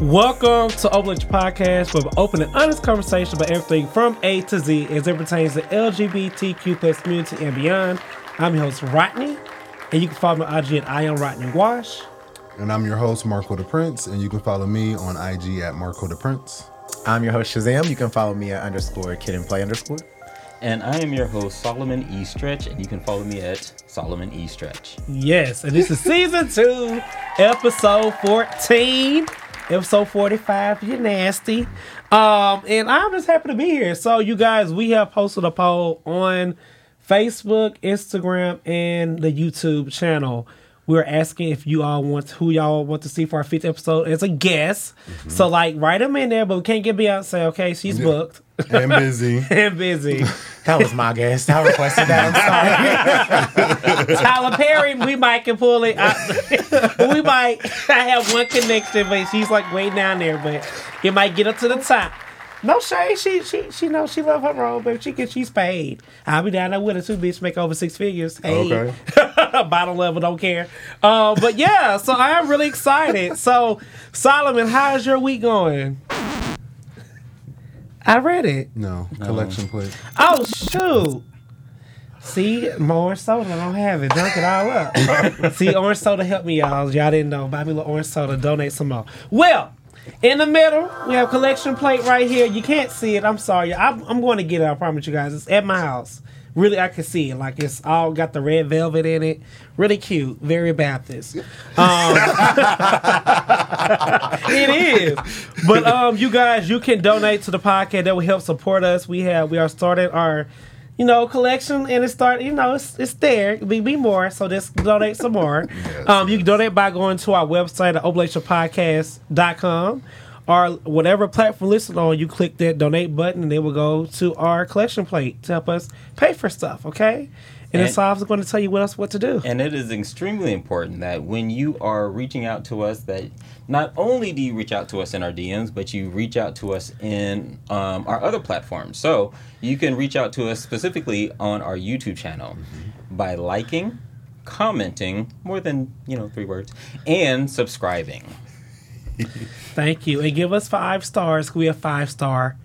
Welcome to Open Lecture Podcast, where we open and honest conversation about everything from A to Z as it pertains to LGBTQ plus community and beyond. I'm your host, Rodney, and you can follow me on IG at I am Rodney Wash. And I'm your host, Marco DePrence, and you can follow me on IG at Marco DePrence. I'm your host Shazam. You can follow me at underscore kid and play underscore. And I am your host, Solomon E. Stretch, and you can follow me at Solomon E. Stretch. Yes, and this is season two, episode 14, episode 45. You're nasty. Um, and I'm just happy to be here. So, you guys, we have posted a poll on Facebook, Instagram, and the YouTube channel. We're asking if you all want who y'all want to see for our fifth episode as a guest. Mm-hmm. So, like, write them in there, but we can't get Beyonce. Okay, she's booked And busy. and busy. That was my guest. I requested that. I'm sorry. Tyler Perry, we might can pull it. I, we might. I have one connection, but she's like way down there. But it might get up to the top. No shade. She she she knows she love her role, but she can. She's paid. I'll be down there with her too. Bitch, make over six figures. Hey, Okay. bottom level, don't care. Uh, but yeah, so I am really excited. So Solomon, how's your week going? I read it. No, collection plate. Oh shoot! See, more orange soda. I don't have it. Dunk it all up. See, orange soda help me, y'all. Y'all didn't know. Buy me a little orange soda. Donate some more. Well, in the middle, we have collection plate right here. You can't see it. I'm sorry. I'm, I'm going to get it. I promise you guys. It's at my house. Really, I can see it. Like it's all got the red velvet in it. Really cute. Very Baptist. Um, it is. But um, you guys, you can donate to the podcast. That will help support us. We have we are starting our, you know, collection, and it start. You know, it's it's there. We be more. So just donate some more. Um, you can donate by going to our website at oblationpodcast.com or whatever platform listen on. You click that donate button, and it will go to our collection plate to help us pay for stuff. Okay. And, And- it's Solve's going to tell you what else what to do. And it is extremely important that when you are reaching out to us, that not only do you reach out to us in our DMs, but you reach out to us in um, our other platforms. So you can reach out to us specifically on our YouTube channel by liking, commenting, more than you know three words, and subscribing. Thank you. And give us five stars. We have five star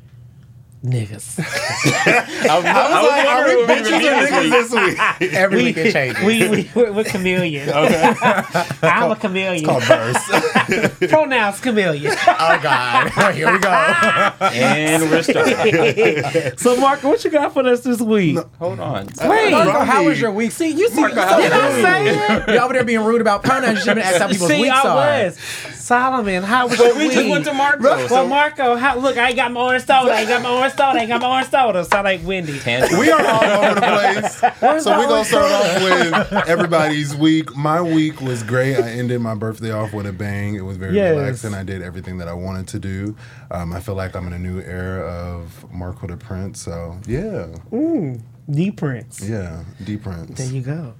niggas. I was, I was wondering what we were doing this week. Every week it changes. we, we, we're, we're chameleons. I'm a chameleon. Called Burst. Pronouns chameleon. oh God. Here we go. And we're starting. so, Marco, what you got for us this week? Hold on. Wait. Marco, how was your week? See, you see, Marco, so how Did I say it? you over there being rude about pronouns. You should have been asking how people's See, weeks I are. was. Solomon, how was But your we week? just went to Marco. Well, so Marco, how, look, I got my orange soda. I got my orange soda. I ain't got my orange soda. Sound like Wendy. Tangent. we are all over the place. So we're going to start off with everybody's week. My week was great. I ended my birthday off with a bang. It was very Yes. relaxing. I did everything that I wanted to do. Um, I feel like I'm in a new era of Marco DePrence. So, yeah. Ooh. D Prince. Yeah. D Prince. There you go.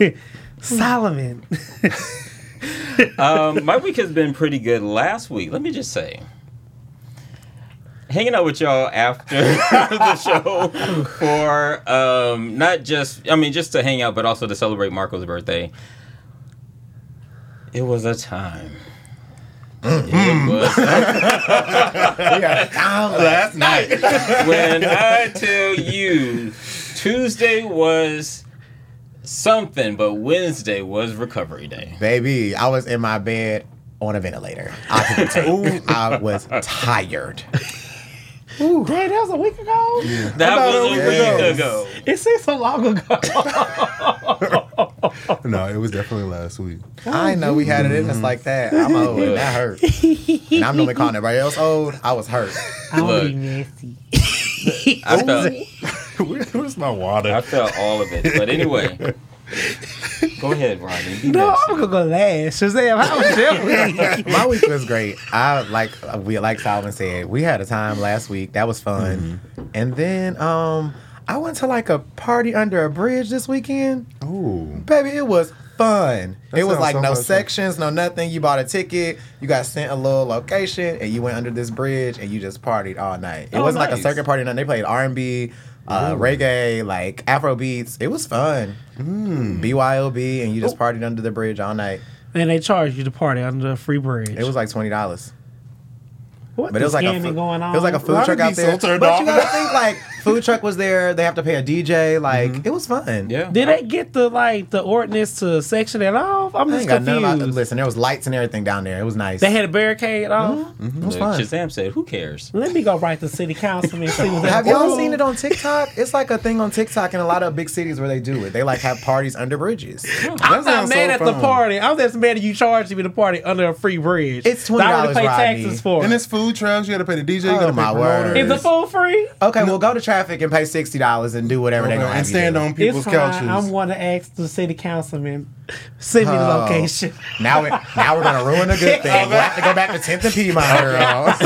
Solomon. um, my week has been pretty good. Last week, let me just say, hanging out with y'all after the show for um, not just, I mean, just to hang out, but also to celebrate Marco's birthday. It was a time. It was Last night. when I tell you Tuesday was something, but Wednesday was recovery day. Baby, I was in my bed on a ventilator. I, can tell you. I was tired. Damn, that was a week ago? That About was a a week week ago. ago. It seems so long ago. No, it was definitely last week. Oh, I know we had it in us like that. I'm old. and That hurt. And I'm normally calling everybody else old. I was hurt. I want to Look. be nasty. I felt Where- Where's my water? I felt all of it. But anyway, go ahead, Rodney. Be No, nasty. I'm gonna go last. Shazam, how was your week? My week was great. I like we like Solomon said, we had a time last week. That was fun. And then um I went to like a party under a bridge this weekend. Ooh. Baby, it was fun. That it was like so no much fun. sections, no nothing. You bought a ticket, you got sent a little location, and you went under this bridge and you just partied all night. It Oh, wasn't like a circuit party. Nothing. They played R and B, uh, reggae, like Afro beats. It was fun. Mm. BYOB, and you just partied under the bridge all night. and they charge you to party under a free bridge. It was like twenty dollars. What But it was like a fu- going on? It was like a food truck out there. so But off you gotta think like food truck was there. They have to pay a DJ. Like mm-hmm. it was fun. Yeah. Did they get the like the ordinance to section it off? I'm just ain't got confused. about. Listen, there was lights and everything down there. It was nice. They had a barricade off. Mm-hmm. Mm-hmm. it was Look, fun. Shazam said, "Who cares?" Let me go write to city councilman and see what Have y'all do. seen it on TikTok? It's like a thing on TikTok in a lot of big cities where they do it. They like have parties under bridges. I'm That not sounds mad so at the party. I'm just mad at you charging me the party under a free bridge. It's That I already $20, pay Rodney. taxes for. And it. it's food trucks. You got to pay the DJ. You Oh, got to pay my promoters. word. Is the food free? Okay, well go to traffic and pay sixty dollars and do whatever Okay, they gonna and stand on people's it's fine. couches. I'm want to ask the city councilman send me the Oh. location. Now, we, now we're gonna ruin a good thing. We'll have to go back to Tenth and Piedmont, girl.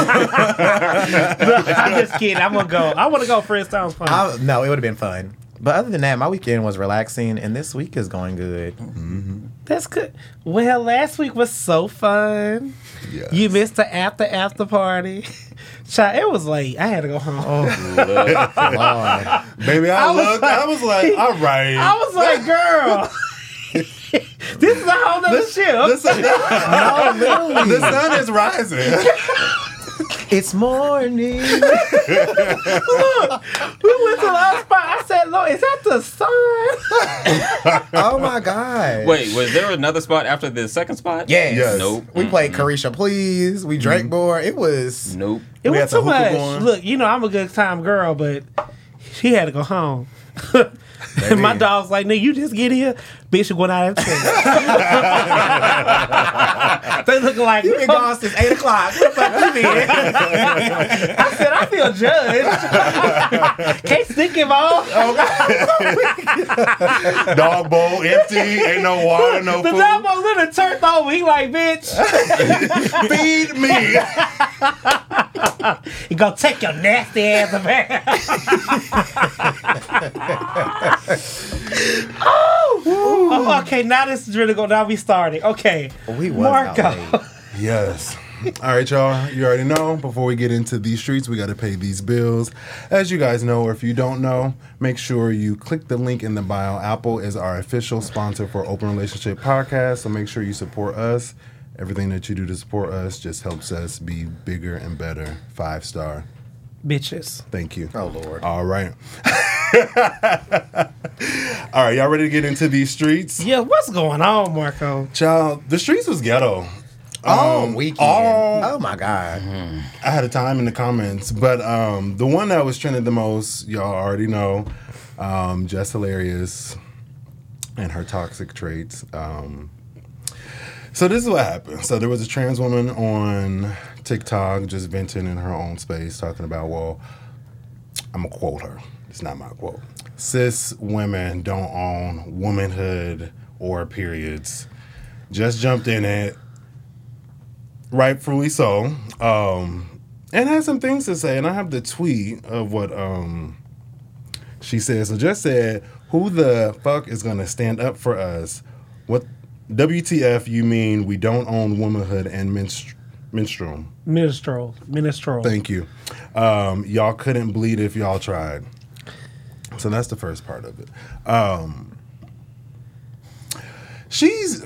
I'm just kidding. I'm gonna go. I want to go. Fred sounds fun. I, no, it would have been fun. But other than that, my weekend was relaxing, and this week is going good. Mm-hmm. That's good. Well, last week was so fun. Yes. You missed the after after party. Child, it was late. I had to go home. Oh, Lord. Baby, I, I looked. like- I was like, all right. I was like, girl, this is a whole nother shit. the, sun, no, literally. the sun is rising. It's morning. we went to the other spot. I said, Lord, is that the sun? oh my god. Wait, was there another spot after the second spot? Yes. Yes. Nope. We played Carisha Please. We drank mm-hmm. more. It was. Nope. It We was had too much. going. Look, you know, I'm a good time girl, but she had to go home. and my dog's like, nigga, you just get here. Bitch, you're going out at 12. they look like, You been gone since 8 o'clock. What the fuck you been? I said, I feel judged. Can't stick him off. Oh, dog bowl empty. Ain't no water, no The food. dog was literally turned over. He like, bitch, Feed me. you gonna take your nasty ass back. oh, Oh, okay. Now this is really going. Now we starting. Okay, oh, We was out Marco. late. Yes. All right, y'all. You already know. Before we get into these streets, we got to pay these bills. As you guys know, or if you don't know, make sure you click the link in the bio. Apple is our official sponsor for Open Relationship Podcast, so make sure you support us. Everything that you do to support us just helps us be bigger and better. Five star. bitches. Thank you. Oh, Lord. All right. All right, y'all ready to get into these streets? Yeah, what's going on, Marco? Child, the streets was ghetto. Oh, Um, weekend. all- oh, my God. I had a time in the comments, but um, the one that was trending the most, y'all already know, um, Jess Hilarious and her toxic traits. Um, so this is what happened. So there was a trans woman on TikTok just venting in her own space, talking about, well, I'm gonna quote her. It's not my quote. Cis women don't own womanhood or periods. Jess jumped in it rightfully so. Um, and had some things to say. And I have the tweet of what um, she said. So Jess said, "Who the fuck is gonna stand up for us? What WTF? You mean we don't own womanhood and menstru- menstruum? Minstrel, minstrel. Thank you. Um, y'all couldn't bleed if y'all tried. So that's the first part of it. Um, she's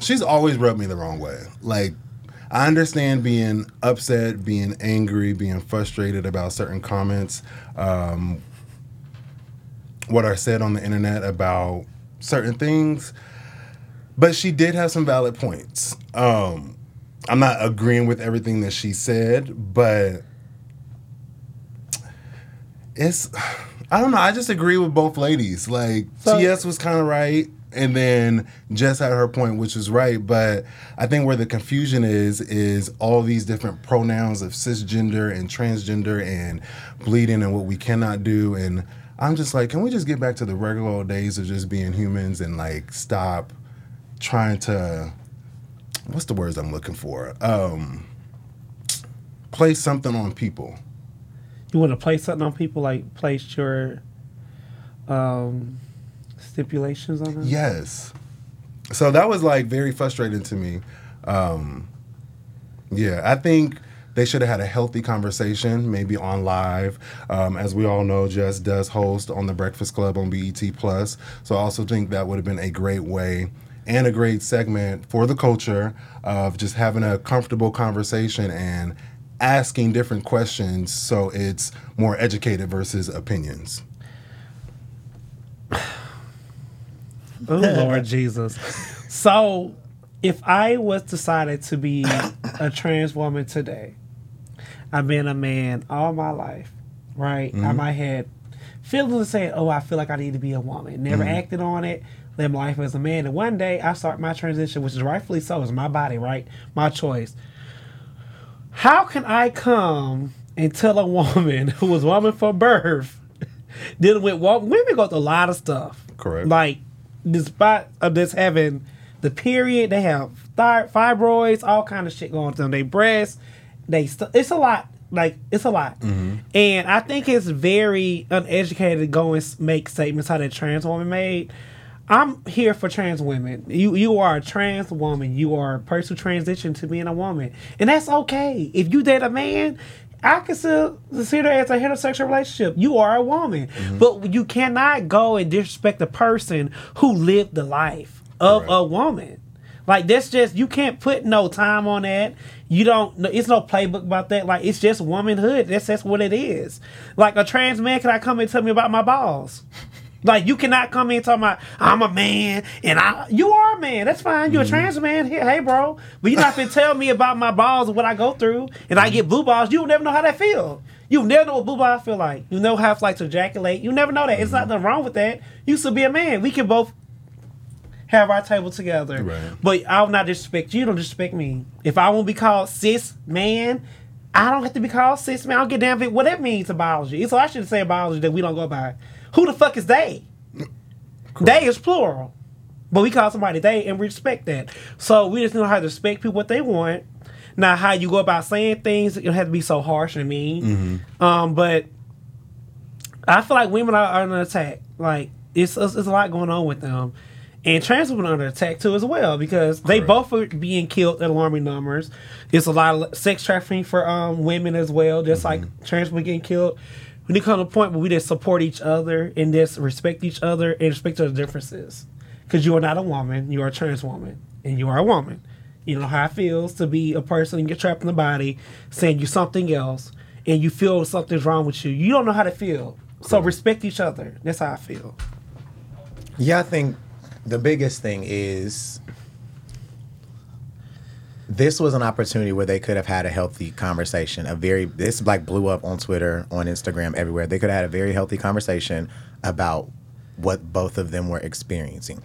she's always rubbed me the wrong way. Like I understand being upset, being angry, being frustrated about certain comments, um, what are said on the internet about certain things. But she did have some valid points. Um, I'm not agreeing with everything that she said, but it's I don't know. I just agree with both ladies. Like So- TS was kind of right, and then Jess had her point, which was right. But I think where the confusion is is all these different pronouns of cisgender and transgender and bleeding and what we cannot do. And I'm just like, can we just get back to the regular old days of just being humans and like stop trying to what's the words I'm looking for? Um, place something on people. You want to place something on people, like place your um, stipulations on them? Yes. So that was like very frustrating to me. Um, yeah, I think they should have had a healthy conversation, maybe on live. Um, as we all know, Jess does host on the Breakfast Club on BET Plus. So I also think that would have been a great way and a great segment for the culture of just having a comfortable conversation and asking different questions so it's more educated versus opinions. Oh Lord Jesus. So if I was decided to be a trans woman today, I've been a man all my life, right? I mm-hmm. might had feelings of saying, "Oh, I feel like I need to be a woman." Never mm-hmm. acted on it. Live my life as a man, and one day I start my transition, which is rightfully so. It's my body, right? My choice. How can I come and tell a woman who was woman for birth, dealing with wo- women go through a lot of stuff, Correct. Like, despite of this having the period, they have thy- fibroids, all kind of shit going on. They breasts, they st- it's a lot. Like it's a lot, mm-hmm. and I think it's very uneducated to go and make statements how that trans woman made. I'm here for trans women. You you are a trans woman. You are a person who transitioned to being a woman, and that's okay. If you date a man, I consider consider it as a heterosexual relationship. You are a woman, mm-hmm. but you cannot go and disrespect the person who lived the life of Correct. a woman. Like that's just you can't put no time on that. You don't. It's no playbook about that. Like it's just womanhood. That's that's what it is. Like a trans man, can I come and tell me about my balls? Like you cannot come in and talk about I'm a man and I you are a man. That's fine. You're a mm-hmm. trans man. Hey, hey, bro. But you're not gonna tell me about my balls and what I go through and I get blue balls. You'll never know how that feel. You never know what blue balls feel like. You know how it's like to ejaculate. You never know that. It's not nothing wrong with that. You should be a man. We can both have our table together. Right. But I will not disrespect you. Don't disrespect me. If I won't be called cis man, I don't have to be called cis man. I don't get damn it what that means to biology. So I should say biology that we don't go by. Who the fuck is they? They is plural. But we call somebody they and we respect that. So we just know how to respect people what they want. Now how you go about saying things, it don't have to be so harsh and mean. Um, but I feel like women are, are under attack. Like it's, it's it's a lot going on with them, and trans women are under attack too as well because they both are being killed at alarming numbers. It's a lot of sex trafficking for um women as well, just like trans women getting killed. We need to come to a point where we just support each other and just respect each other and respect our differences. Because you are not a woman, you are a trans woman, and you are a woman. You know how it feels to be a person and get trapped in the body, saying you're something else, and you feel something's wrong with you. You don't know how to feel. So respect each other. That's how I feel. Yeah, I think the biggest thing is this was an opportunity where they could have had a healthy conversation. A very this like blew up on Twitter, on Instagram, everywhere. They could have had a very healthy conversation about what both of them were experiencing.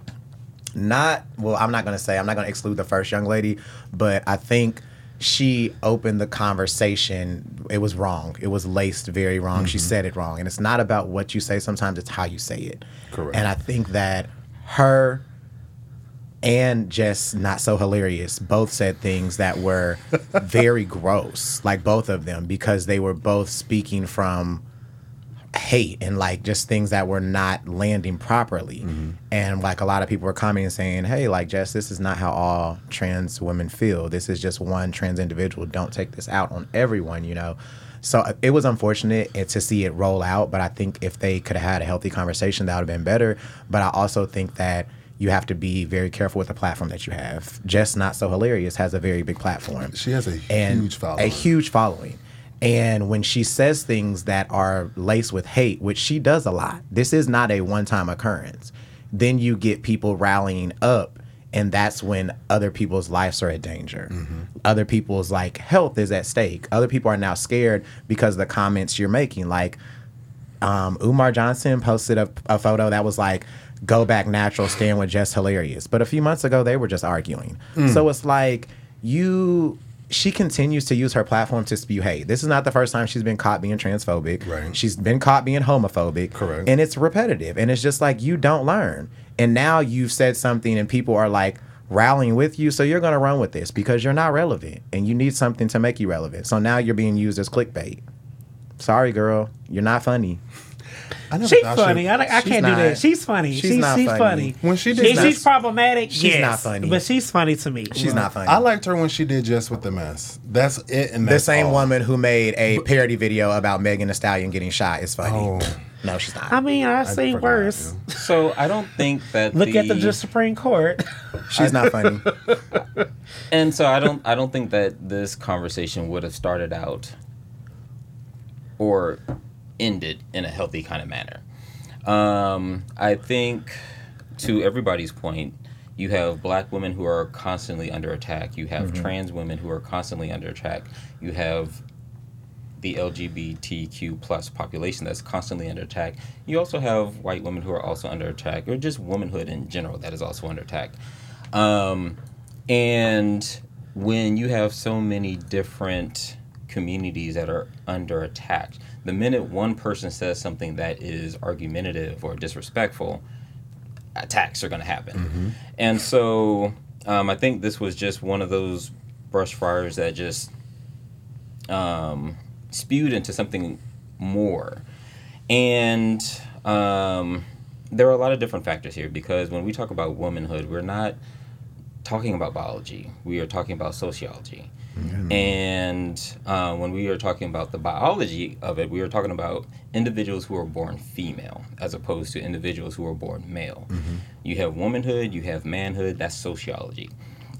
Not well, I'm not gonna say I'm not gonna exclude the first young lady, but I think she opened the conversation. It was wrong. It was laced very wrong. She mm-hmm. said it wrong. And it's not about what you say sometimes, it's how you say it. Correct. And I think that her and Jess not so hilarious. Both said things that were very gross like both of them because they were both speaking from hate and like just things that were not landing properly. And like a lot of people were commenting saying hey like jess this is not how all trans women feel. This is just one trans individual. Don't take this out on everyone you know? So uh, it was unfortunate eh, to see it roll out but i think if they could have had a healthy conversation that would have been better. But i also think that you have to be very careful with the platform that you have. Jess not so hilarious has a very big platform. She has a and huge following. A huge following. And when she says things that are laced with hate, which she does a lot, this is not a one time occurrence. Then you get people rallying up, and that's when other people's lives are at danger. Mm-hmm. Other people's like health is at stake. Other people are now scared because of the comments you're making. Like um, Umar Johnson posted a, a photo that was like, go back natural, stand with Jess Hilarious. But a few months ago, they were just arguing. Mm. So it's like, you, she continues to use her platform to spew hate. This is not the first time she's been caught being transphobic. Right. She's been caught being homophobic. Correct. And it's repetitive. And it's just like, you don't learn. And now you've said something and people are like, rallying with you so you're going to run with this because you're not relevant and you need something to make you relevant so now you're being used as clickbait sorry girl you're not funny I never She's thought she- funny. I, I she's can't do that. She's funny. she's She's, she's, funny. funny. When she did She's, that- she's problematic. She's yes, not funny. but she's funny to me. she's not funny I liked her when she did Jess with the Mess. That's it. And the that's same all. woman who made a parody video about Megan Thee Stallion getting shot is funny. Oh. No, she's not. I mean, I've seen worse. yeah. So I don't think that Look the, at the Supreme Court. She's not funny. and so I don't I don't think that this conversation would have started out or ended in a healthy kind of manner. Um, I think to everybody's point, you have black women who are constantly under attack. You have trans women who are constantly under attack. You have the LGBTQ plus population that's constantly under attack. You also have white women who are also under attack, or just womanhood in general that is also under attack. Um, and when you have so many different communities that are under attack, the minute one person says something that is argumentative or disrespectful, attacks are going to happen. And so um, I think this was just one of those brush fires that just um, spewed into something more. And um, there are a lot of different factors here because when we talk about womanhood, we're not talking about biology, we are talking about sociology. And uh, when we are talking about the biology of it, we are talking about individuals who are born female as opposed to individuals who are born male. You have womanhood, you have manhood, that's sociology.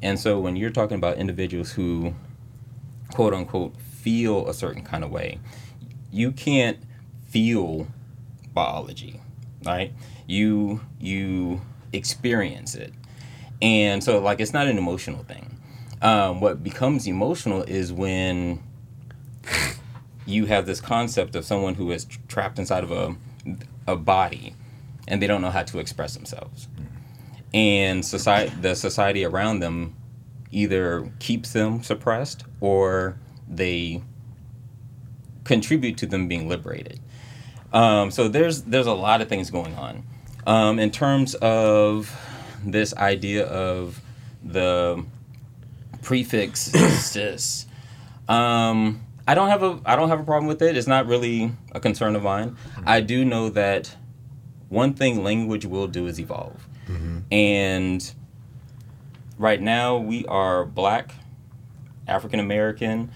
And so when you're talking about individuals who, quote unquote, feel a certain kind of way, you can't feel biology, right? You you experience it, and so like it's not an emotional thing. Um, what becomes emotional is when you have this concept of someone who is tr- trapped inside of a a body, and they don't know how to express themselves, and society the society around them either keeps them suppressed or they contribute to them being liberated. Um, so there's there's a lot of things going on um, in terms of this idea of the prefix cis. Um, I don't have a I don't have a problem with it. It's not really a concern of mine. Mm-hmm. I do know that one thing language will do is evolve, mm-hmm. and right now we are black, African American.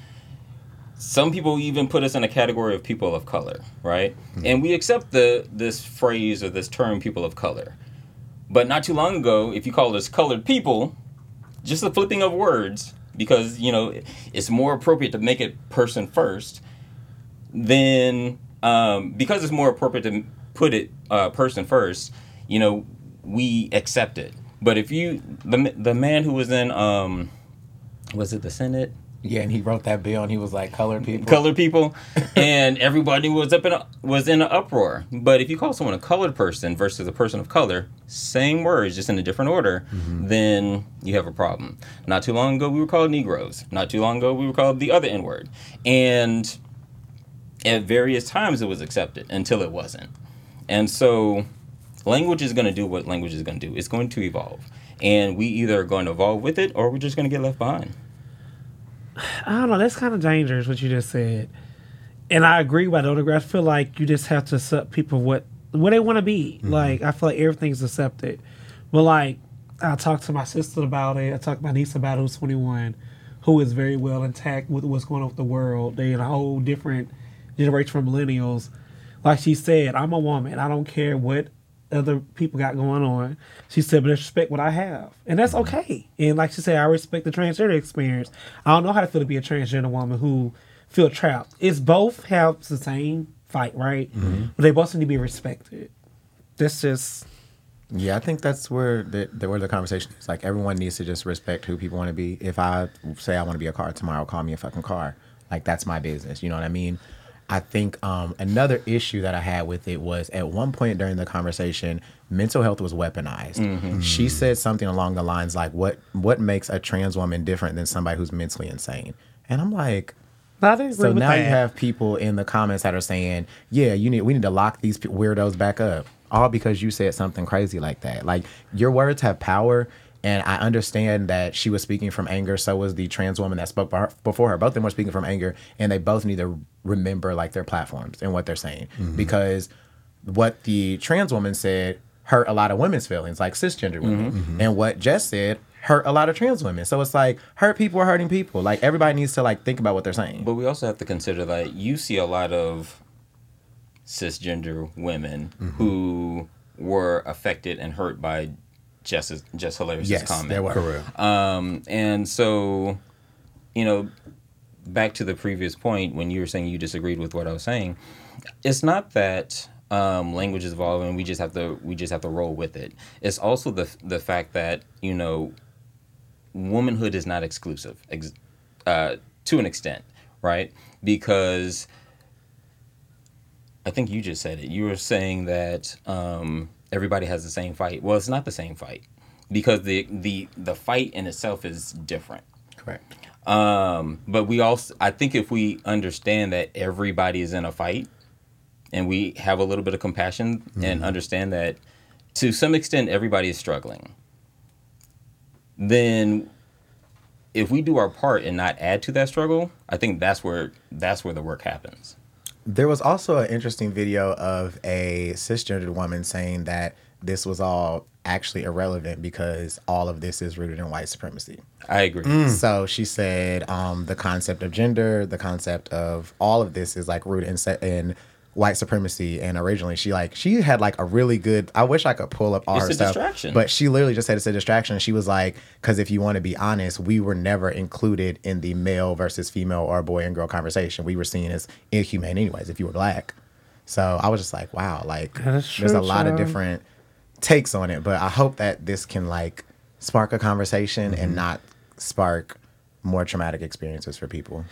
Some people even put us in a category of people of color, right? Mm-hmm. And we accept the this phrase or this term people of color. But not too long ago, if you called us colored people, just the flipping of words, because you know it's more appropriate to make it person first, then um, because it's more appropriate to put it uh, person first, you know, we accept it. But if you the the man who was in um, was it the Senate? Yeah, and he wrote that bill and he was like, colored people. colored people, and everybody was up in a, was in an uproar. But if you call someone a colored person versus a person of color, same words, just in a different order, mm-hmm. then you have a problem. Not too long ago, we were called Negroes. Not too long ago, we were called the other N word, and at various times it was accepted until it wasn't. And so, language is going to do what language is going to do. It's going to evolve, and we either are going to evolve with it, or we're just going to get left behind. I don't know. That's kind of dangerous what you just said, and I agree. I don't. I feel like you just have to accept people what what they want to be. Mm-hmm. Like I feel like everything's accepted. But like I talked to my sister about it. I talked to my niece about it. Who's twenty one, who is very well intact with what's going on with the world. They in a whole different generation from millennials. Like she said, I'm a woman. I don't care what other people got going on. She said, but I respect what I have. And that's okay. And like she said, I respect the transgender experience. I don't know how to feel to be a transgender woman who feel trapped. It's both have the same fight, right? Mm-hmm. But they both need to be respected. That's just Yeah, I think that's where the, the where the conversation is. Like everyone needs to just respect who people want to be. If I say I want to be a car tomorrow, call me a fucking car. Like that's my business. You know what I mean? I think um, another issue that I had with it was at one point during the conversation, mental health was weaponized. She said something along the lines like, "What what makes a trans woman different than somebody who's mentally insane?" And I'm like, I so now that. you have people in the comments that are saying, "Yeah, you need we need to lock these weirdos back up," all because you said something crazy like that. Like your words have power, and I understand that she was speaking from anger. So was the trans woman that spoke before her. Both of them were speaking from anger, and they both need to remember like their platforms and what they're saying mm-hmm. because what the trans woman said hurt a lot of women's feelings, like cisgender women, mm-hmm. Mm-hmm. and what Jess said hurt a lot of trans women. So it's like hurt people are hurting people. Like everybody needs to like think about what they're saying. But we also have to consider that you see a lot of cisgender women who were affected and hurt by Jess Jess Hilarious Yes, comment. there were. Um, and so, you know, back to the previous point when you were saying you disagreed with what I was saying, it's not that um, language is evolving. We just have to we just have to roll with it. It's also the the fact that you know, womanhood is not exclusive ex- uh, to an extent, right? Because I think you just said it. You were saying that um, everybody has the same fight. Well, it's not the same fight because the the the fight in itself is different. Correct. Um, but we also, I think, if we understand that everybody is in a fight, and we have a little bit of compassion and understand that to some extent everybody is struggling, then if we do our part and not add to that struggle, I think that's where that's where the work happens. There was also an interesting video of a cisgendered woman saying that this was all actually irrelevant because all of this is rooted in white supremacy. I agree. So she said um, the concept of gender, the concept of all of this is like rooted in, se- in white supremacy. And originally, she like she had like a really good. I wish I could pull up all It's her a stuff, distraction. but she literally just said it's a distraction. She was like, because if you want to be honest, we were never included in the male versus female or boy and girl conversation. We were seen as inhumane, anyways, if you were black. So I was just like, wow, like That is there's a true, lot of different takes on it. But I hope that this can like spark a conversation Mm-hmm. and not spark more traumatic experiences for people.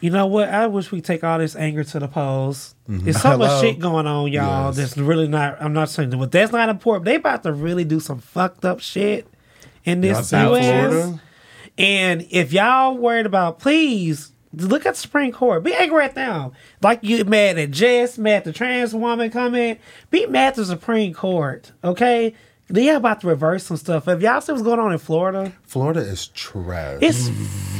You know what? I wish we take all this anger to the polls. Mm-hmm. There's so much shit going on, y'all. Yes. That's really not. I'm not saying that, but that's not important. They about to really do some fucked up shit in Y'all this see U.S. Florida? And if y'all worried about, please look at the Supreme Court. Be angry at them. Like you mad at Jess, mad at the trans woman coming. Be mad at the Supreme Court. Okay. They about to reverse some stuff. If y'all see what's going on in Florida, Florida is trash. it's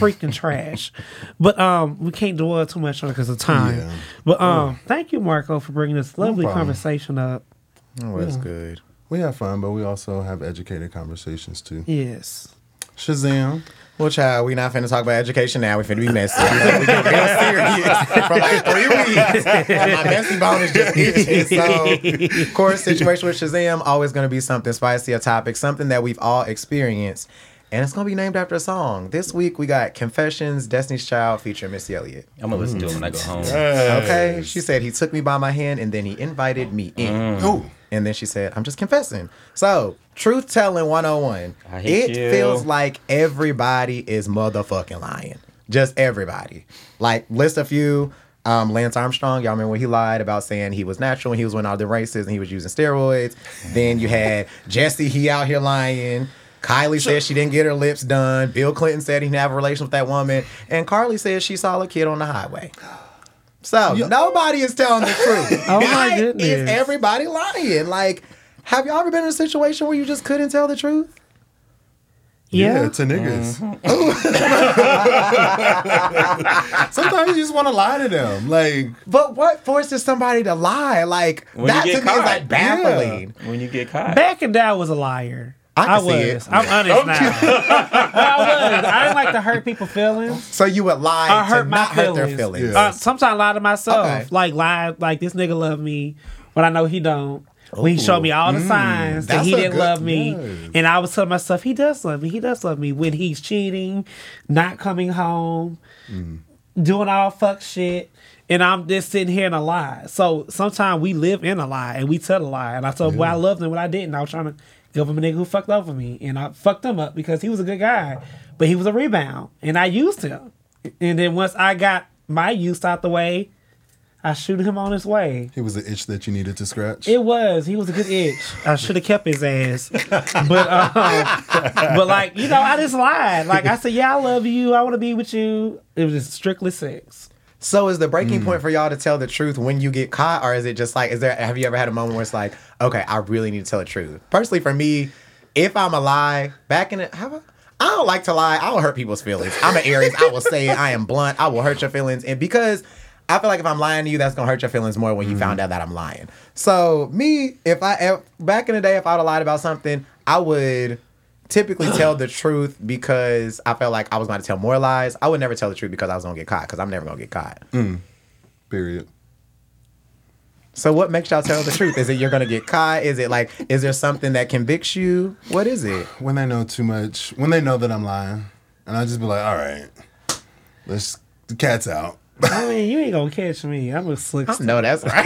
freaking trash. But um, we can't dwell too much on it because of time. Yeah. But um, thank you, Marco, for bringing this lovely problem. conversation up. Oh, that's good. we have fun, but we also have educated conversations too. Yes. Shazam! Well, child, we not finna talk about education now. We finna be messy. we get real serious for like three weeks. And my messy bone is just itching. So, of course, situation with Shazam always gonna be something spicy, a topic, something that we've all experienced. And it's gonna be named after a song. This week we got Confessions, Destiny's Child featuring Missy Elliott. I'm gonna listen to it when I go home. Okay. She said he took me by my hand and then he invited me in. Ooh. And then she said, I'm just confessing. So, truth telling 101. I hate It you. feels like everybody is motherfucking lying. Just everybody. Like, list a few. Um, Lance Armstrong, y'all remember when he lied about saying he was natural and he was winning all the races and he was using steroids. then you had Jussie, he out here lying. Kylie said she didn't get her lips done. Bill Clinton said he didn't have a relation with that woman. And Carly said she saw a kid on the highway. So nobody is telling the truth. Oh, my Why goodness. Is everybody lying? Like, have y'all ever been in a situation where you just couldn't tell the truth? Yeah. to niggas. Mm-hmm. Sometimes you just want to lie to them. Like, But what forces somebody to lie? Like When that you to get me is like baffling. When you get caught. Back and down was a liar. I can was. see it. I'm honest now. I was. I didn't like to hurt people's feelings. So you would lie I to hurt my not hurt their feelings. feelings. Yeah. Uh, sometimes I lie to myself. Okay. Like lie, like this nigga love me, but I know he don't. When he showed me all the signs that he didn't love me, yes. and I was telling myself he does love me. He does love me when he's cheating, not coming home, doing all fuck shit, and I'm just sitting here in a lie. So sometimes we live in a lie and we tell a lie. And I told him, well, I loved him, but I didn't. I was trying to give him a nigga who fucked over me, and I fucked him up because he was a good guy, but he was a rebound, and I used him. And then once I got my use out the way, I shoot him on his way. he was an itch that you needed to scratch. It was. He was a good itch. I should have kept his ass. But um, but like you know, I just lied. Like I said, yeah, I love you. I want to be with you. It was just strictly sex. So is the Mm. breaking point for y'all to tell the truth when you get caught, or is it just like is there have you ever had a moment where it's like, okay, I really need to tell the truth? Personally, for me, if I'm a lie, back in it, have I, I don't like to lie. I don't hurt people's feelings. I'm an Aries. I will say it. I am blunt. I will hurt your feelings, and because I feel like if I'm lying to you, that's gonna hurt your feelings more when you found out that I'm lying. So me, if I if, back in the day, if I'd have lied about something, I would typically tell the truth because I felt like I was going to tell more lies. I would never tell the truth because I was going to get caught because I'm never going to get caught. Mm. Period. So what makes y'all tell the truth? Is it you're gonna get caught? Is it like is there something that convicts you? What is it? when they know too much, when they know that I'm lying, and I just be like, all right, let's the cat's out. I mean, you ain't gonna catch me. I'm a slick. No, that's right.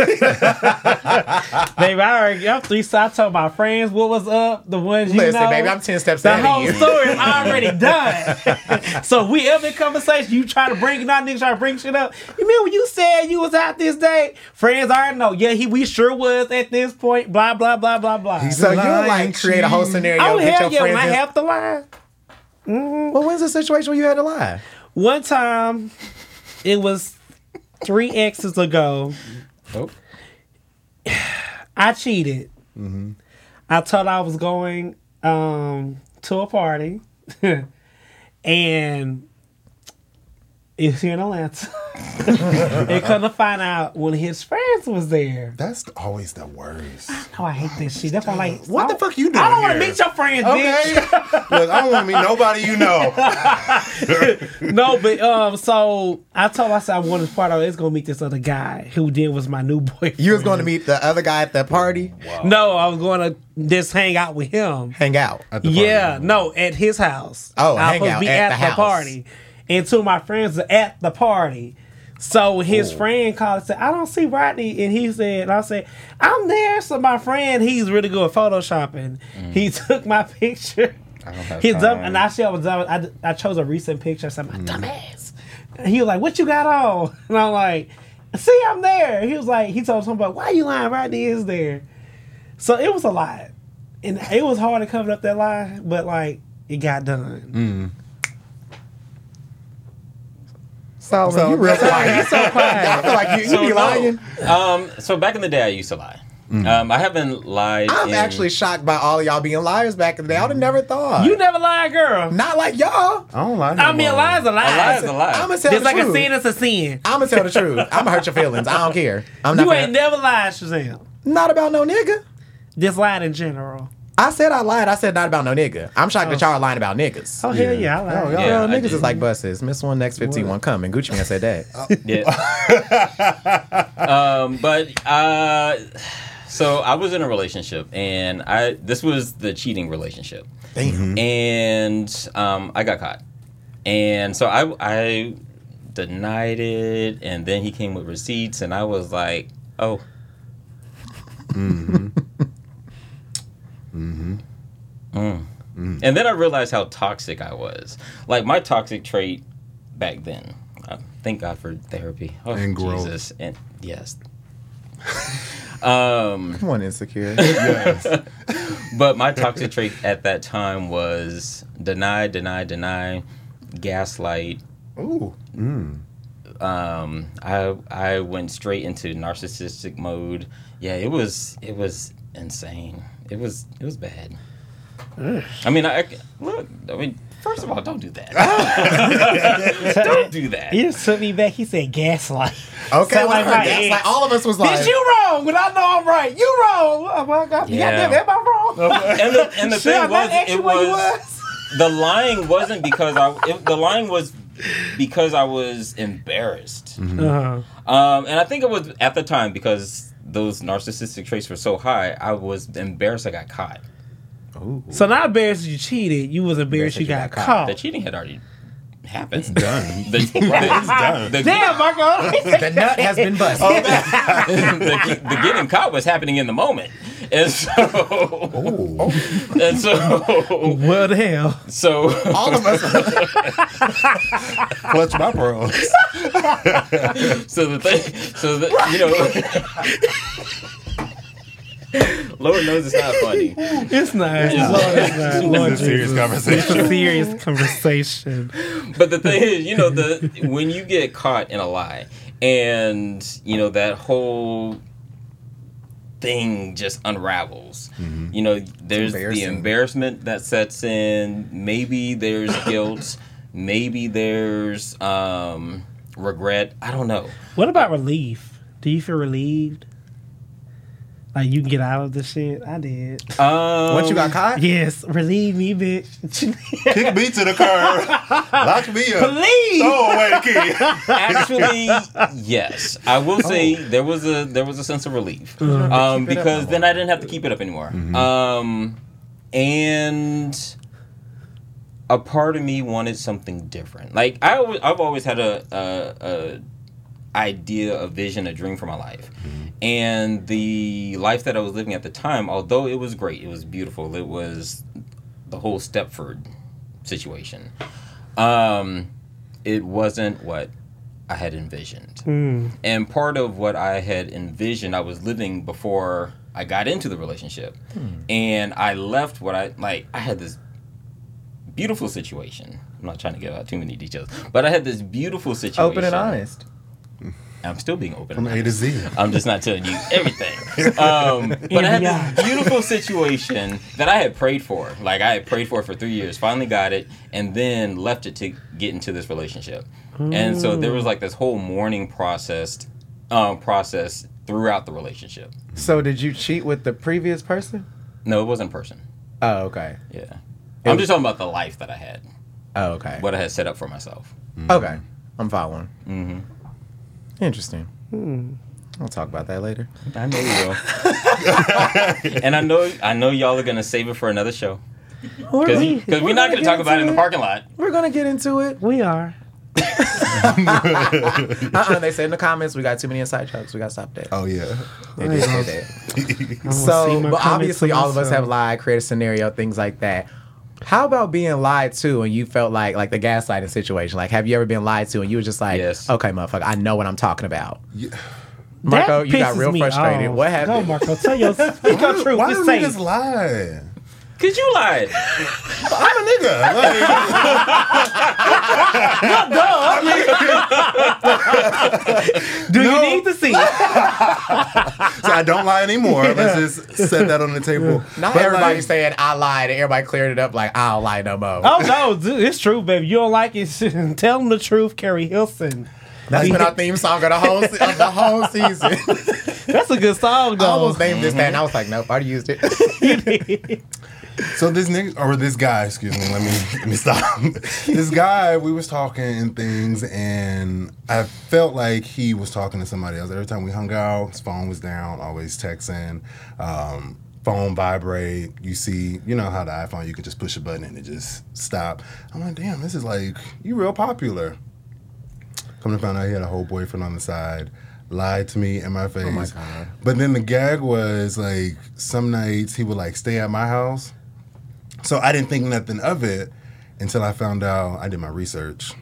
Baby, I already, I'm three so I told my friends what was up. The ones you Listen, know. baby, I'm ten steps the ahead whole of you. story is already done. so we ever in conversation, you try to bring it out, niggas try to bring shit up. You mean when you said you was out this day? Friends I already know. Yeah, he we sure was at this point. Blah blah blah blah blah. He's So you like create a whole oh, scenario, oh get hell your yeah, when. I have to lie. well, when's the situation where you had to lie? One time, it was three exes ago. Oh. I cheated. I told I was going um, to a party, and it's here in Atlanta. and come to find out one of his friends was there. That's always the worst. Oh, I hate this shit. That's why I'm like, What the fuck you doing I don't want to meet your friends, Okay. bitch. Look, I don't want to meet nobody you know. no, but um, so I told myself I wanted to part of it's gonna meet this other guy who then was my new boyfriend. You was going to meet the other guy at the party, No, I was going to just hang out with him. hang out. At the party. Yeah, no, at his house. Oh, I was hang supposed out be at at, the the, house. party, and two of my friends are at the party. So his Ooh. friend called and said, "I don't see Rodney," and he said, and "I said I'm there." So my friend, he's really good at photoshopping. Mm. He took my picture. I don't have His dumb, and I said I was. I, I chose a recent picture. I said, "My mm. dumbass." And he was like, "What you got on?" And I'm like, "See, I'm there." He was like, he told somebody, "Why you lying? Rodney is there." So it was a lie, and it was hard to cover up that lie, but like it got done. Mm. Solomon, So- you real quiet. He's so quiet. I feel like you, you So, be no. lying. Um, so back in the day, I used to lie. Um, I haven't lied. I'm in- actually shocked by all of y'all being liars back in the day. I would have never thought. You never lie, girl. not like y'all. I don't lie. no I mean, a more. lie is a a lie. lie is a lie. I'm gonna tell Just the like a sin is a sin. I'm gonna tell the truth. I'm gonna hurt your feelings. I don't care. I'm not. You gonna- ain't never lied, Shazam. not about no nigga. Just lied in general. I said I lied. I said not about no nigga. I'm shocked that y'all are lying about niggas. Oh hell yeah, I lied. Oh, yeah. Girl, I niggas did. is like buses. Miss one, next 15, one coming. Gucci Mane said that. Yeah. um, but uh, so I was in a relationship, and I this was the cheating relationship, Damn. and um, I got caught, and so I I denied it, and then he came with receipts, and I was like, oh. Mm. And then I realized how toxic I was. Like my toxic trait back then. Uh, thank God for therapy. Oh, And growth. Jesus. And yes. um, Come on, insecure. yes. but my toxic trait at that time was deny, deny, deny, gaslight. Ooh. Um, I I went straight into narcissistic mode. Yeah, it was it was insane. It was it was bad. I mean, I look. I mean, first of all, don't do that. don't do that. He just took me back. He said gaslight. Okay, Sound well, I heard that's ex. like all of us was like, Bitch, you wrong, When I know I'm right. You wrong. Oh my god. Yeah. Yeah. Goddamn, am I wrong? And the, and the Should thing was, it where you was the lying wasn't because I. It, the lying was because I was embarrassed. Uh-huh. Um, and I think it was at the time because those narcissistic traits were so high. I was embarrassed. I got caught. Ooh. So not embarrassed you cheated. You was embarrassed you got, caught. The cheating had already happened. It's done. The, the, done. the- Damn, Marco. the nut has been busted. Oh, the, the getting caught was happening in the moment, and so and so well, the hell. so all of us. Clutch my pearls. so the thing so the you know. Lord knows it's not funny. It's not. It's Lord, not. it's not. Lord It's a serious conversation. It's a serious conversation. But the thing is, you know, the when you get caught in a lie, and you know that whole thing just unravels. You know, there's the embarrassment that sets in. Maybe there's guilt. Maybe there's um, regret. I don't know. What about relief? Do you feel relieved? Like you can get out of the shit. I did. Um, Once you got caught, Yes, relieve me, bitch. Kick me to the curb. Lock me up. Please. Throw away the key. Actually, yes. I will say there was a there was a sense of relief um, Keep it because then I didn't have to keep it up anymore. Um, and a part of me wanted something different. Like I, always, I've always had a, a, a idea, a vision, a dream for my life. Mm-hmm. And the life that I was living at the time, although it was great, it was beautiful. It was the whole Stepford situation. Um, it wasn't what I had envisioned. Hmm. And part of what I had envisioned, I was living before I got into the relationship. Hmm. And I left what I like, I had this beautiful situation. I'm not trying to give out too many details, but I had this beautiful situation. open and honest. I'm still being open. From A to Z. I'm just not telling you everything. Um, but I had Yeah. this beautiful situation that I had prayed for. Like I had prayed for it for three years. Finally got it, and then left it to get into this relationship. And so there was like this whole mourning process, um, process throughout the relationship. So did you cheat with the previous person? No, it wasn't person. Oh, okay. Yeah, I'm just talking about the life that I had, Oh, okay. what I had set up for myself. Okay. I'm following. hmm Interesting. Hmm. I'll talk about that later. I know you will. and I know I know y'all are gonna save it for another show because because we're not gonna talk about it in the parking lot. We're gonna get into it. We are. Uh-uh, they said in the comments we got too many inside jokes. We gotta stop that. Oh yeah. They did say that. So, but obviously, all of us have lied, created a scenario, things like that. How about being lied to and you felt like like the gaslighting situation? Like, have you ever been lied to and you were just like, Yes. okay, motherfucker, I know what I'm talking about. Yeah. Marco, you got real frustrated. What happened? No, Marco. Tell your speak your truth. Why Be did we safe. just lie? Cause you lied. I'm a nigga. Like, Do No. you need to see? so I don't lie anymore. Let's just set that on the table. Not But, everybody like, saying I lied and everybody cleared it up like I don't lie no more. Oh no, dude, it's true, baby. You don't like it? Tell them the truth, Keri Hilson. That's been our theme song of the whole se- of the whole season. That's a good song, I though. almost named this that and I mm-hmm. was like, nope, I already used it. So this nigga or this guy, excuse me, let me let me stop. this guy, we was talking and things, and I felt like he was talking to somebody else. Every time we hung out, his phone was down, always texting. Um, phone vibrate. You see, you know how the iPhone you could just push a button and it just stop. I'm like, damn, this is like you real popular. Come to find out he had a whole boyfriend on the side. Lied to me in my face. my God. But then the gag was like some nights he would like stay at my house. So I didn't think nothing of it until I found out I did my research.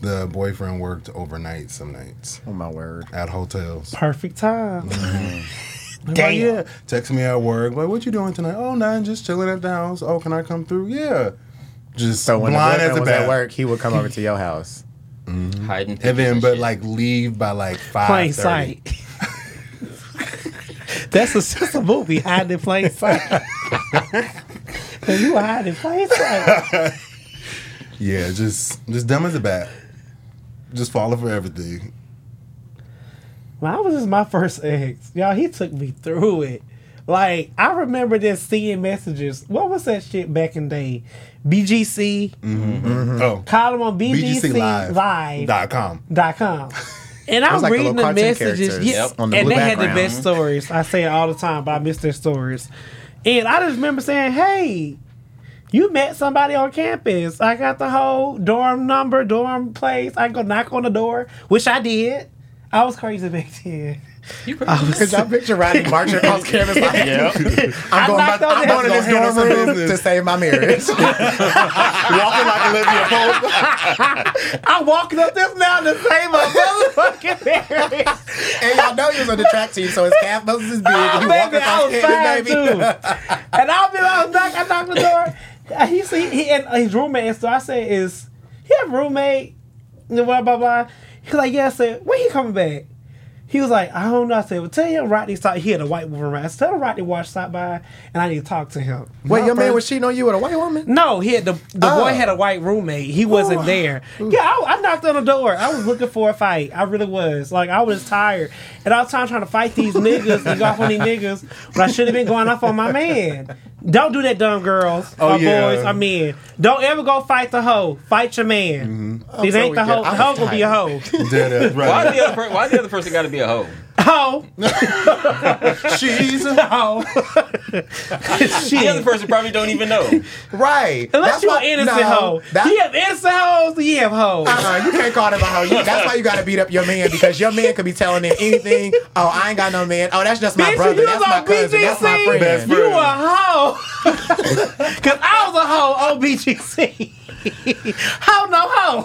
The boyfriend worked overnight some nights oh my word. at hotels. Perfect time. Mm-hmm. Like, Damn. yeah. Text me at work. Like, what you doing tonight? Oh, nothing. Just chilling at the house. Oh, can I come through? Yeah. Just So when the blind boyfriend as was bat. at work, he would come over to your house. Mm-hmm. Hiding. And then, but shit. like leave by like five. Plain sight. That's a, just a movie, Hiding in plain sight. and you hide in plain sight. Yeah, just just dumb as a bat. Just falling for everything. When I was just my first ex, y'all, he took me through it. Like, I remember just seeing messages. What was that shit back in the day? BGC. Mm-hmm. Mm-hmm. Oh, Call him on BGC, BGC Live. Live. Dot com. dot com. And I'm was like reading little the messages, characters yeah, Yep. on the and blue they had the best stories. I say it all the time, but I miss their stories. And I just remember saying, "Hey, you met somebody on campus. I got the whole dorm number, dorm place. I go knock on the door, which I did. I was crazy back then. You Could y'all picture Rodney marching across campus like, Yeah. I'm going, knocked back, I'm going to this dorm room to save my marriage. Walking like Olivia Pope. I'm walking up this mountain to save my motherfucking marriage. and y'all know he was on the track team, so his calf muscles is big. Oh, and baby, I across was campus, fine baby. too. And I'll be I was knock, I knock the door. And He see he and uh, his roommate. And so I said, "Is he have a roommate?" And Blah blah blah. He's like, "Yeah." I said, "When he coming back?" He was like, I don't know. I said, well, tell him Rodney stop. He had a white woman around. I said, tell Rodney Wash stop by, and I need to talk to him. Wait, your man was cheating on you with a white woman? No, he had the the Oh. boy had a white roommate. He wasn't there. Yeah, I, I knocked on the door. I was looking for a fight. I really was. Like I was tired, and I was trying trying to fight these niggas and go off on these niggas. But I should have been going off on my man. Don't do that, dumb girls Oh, or yeah. boys or men. Don't ever go fight the hoe. Fight your man. Mm-hmm. It so ain't the weak. hoe. I The hoe was gonna be a hoe. Dead ass Why the other per- why the other person got to be a hoe? Hoe. She's a Hoe. The other Shit. person probably don't even know. Right. Unless That's you why- an innocent no, hoe. that- you have innocent hoes, you have hoes. Uh-uh, you can't call them a hoe. You- That's why you gotta beat up your man because your man could be telling him anything. Oh, I ain't got no man. Oh, that's just my Bitch, brother. you That's was my on cousin. That's my BGC. friend. Best You friend. a hoe. Cause I was a hoe on BGC. hoe no hoe.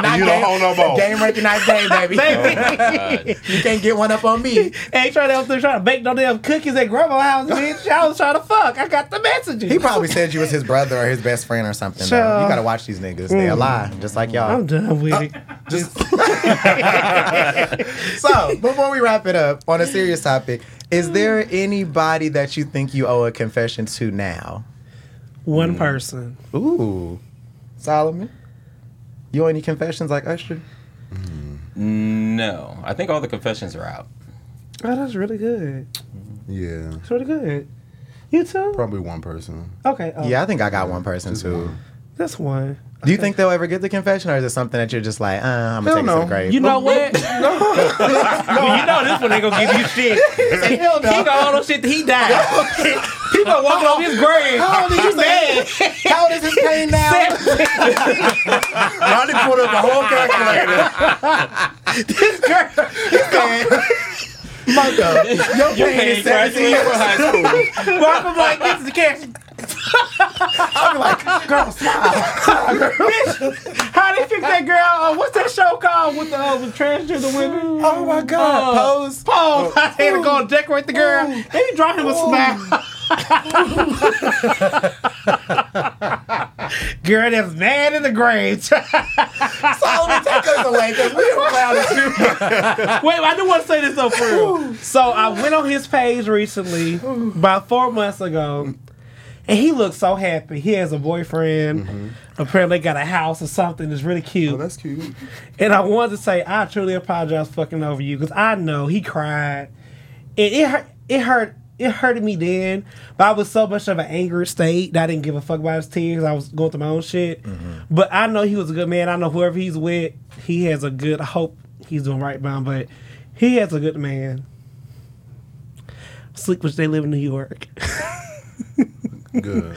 Not You don't hold no more. Game recognized game, baby. Baby. You can't get one up on me. Ain't trying to, trying to bake no damn cookies at grandma's house, bitch. I was trying to fuck. I got the messages. He probably said you was his brother or his best friend or something. though. Sure. You gotta watch these niggas. They a mm. lie, just like y'all. I'm done with it. Uh, so, before we wrap it up on a serious topic, is mm. there anybody that you think you owe a confession to now? One person. Ooh, Solomon. You owe any confessions like Usher? No, I think all the confessions are out. Oh, that's really good. Yeah. That's really good. You too? Probably one person. Okay. Oh, Yeah, I think I got one person Just too. one. That's one. Do you think they'll ever get the confession, or is it something that you're just like, uh, I'm gonna Hell take it to no. the grave? You know what? no. you know this one ain't gonna give you shit. Hell no. He got all those shit that he died. People walking on his grave. How old is He you mad. How old is his pain now? Ronnie pulled up the whole calculator. this girl Marco, your Your pain pain is 17 graduated from high school. walk up like this is the cash. I'm like, girl, smile. Bitch, how they fix that girl? Uh, what's that show called with the uh, with transgender women? Oh my God, Uh, pose. Pose. I had to go and decorate the girl. They be dropping with smile. Girl that's mad in the grave. Solomon, take us away because we don't clown you. Wait, I do want to say this though for real. So I went on his page recently, about four months ago, and he looks so happy. He has a boyfriend. Mm-hmm. Apparently, got a house or something. It's really cute. Oh, that's cute. and I wanted to say I truly apologize fucking over you because I know he cried. And it hurt. It hurt. It hurted me then, but I was so much of an angry state that I didn't give a fuck about his tears. I was going through my own shit. Mm-hmm. But I know he was a good man. I know whoever he's with, he has a good. I hope he's doing right by him, but he has a good man. Sleep, which they live in New York. Good.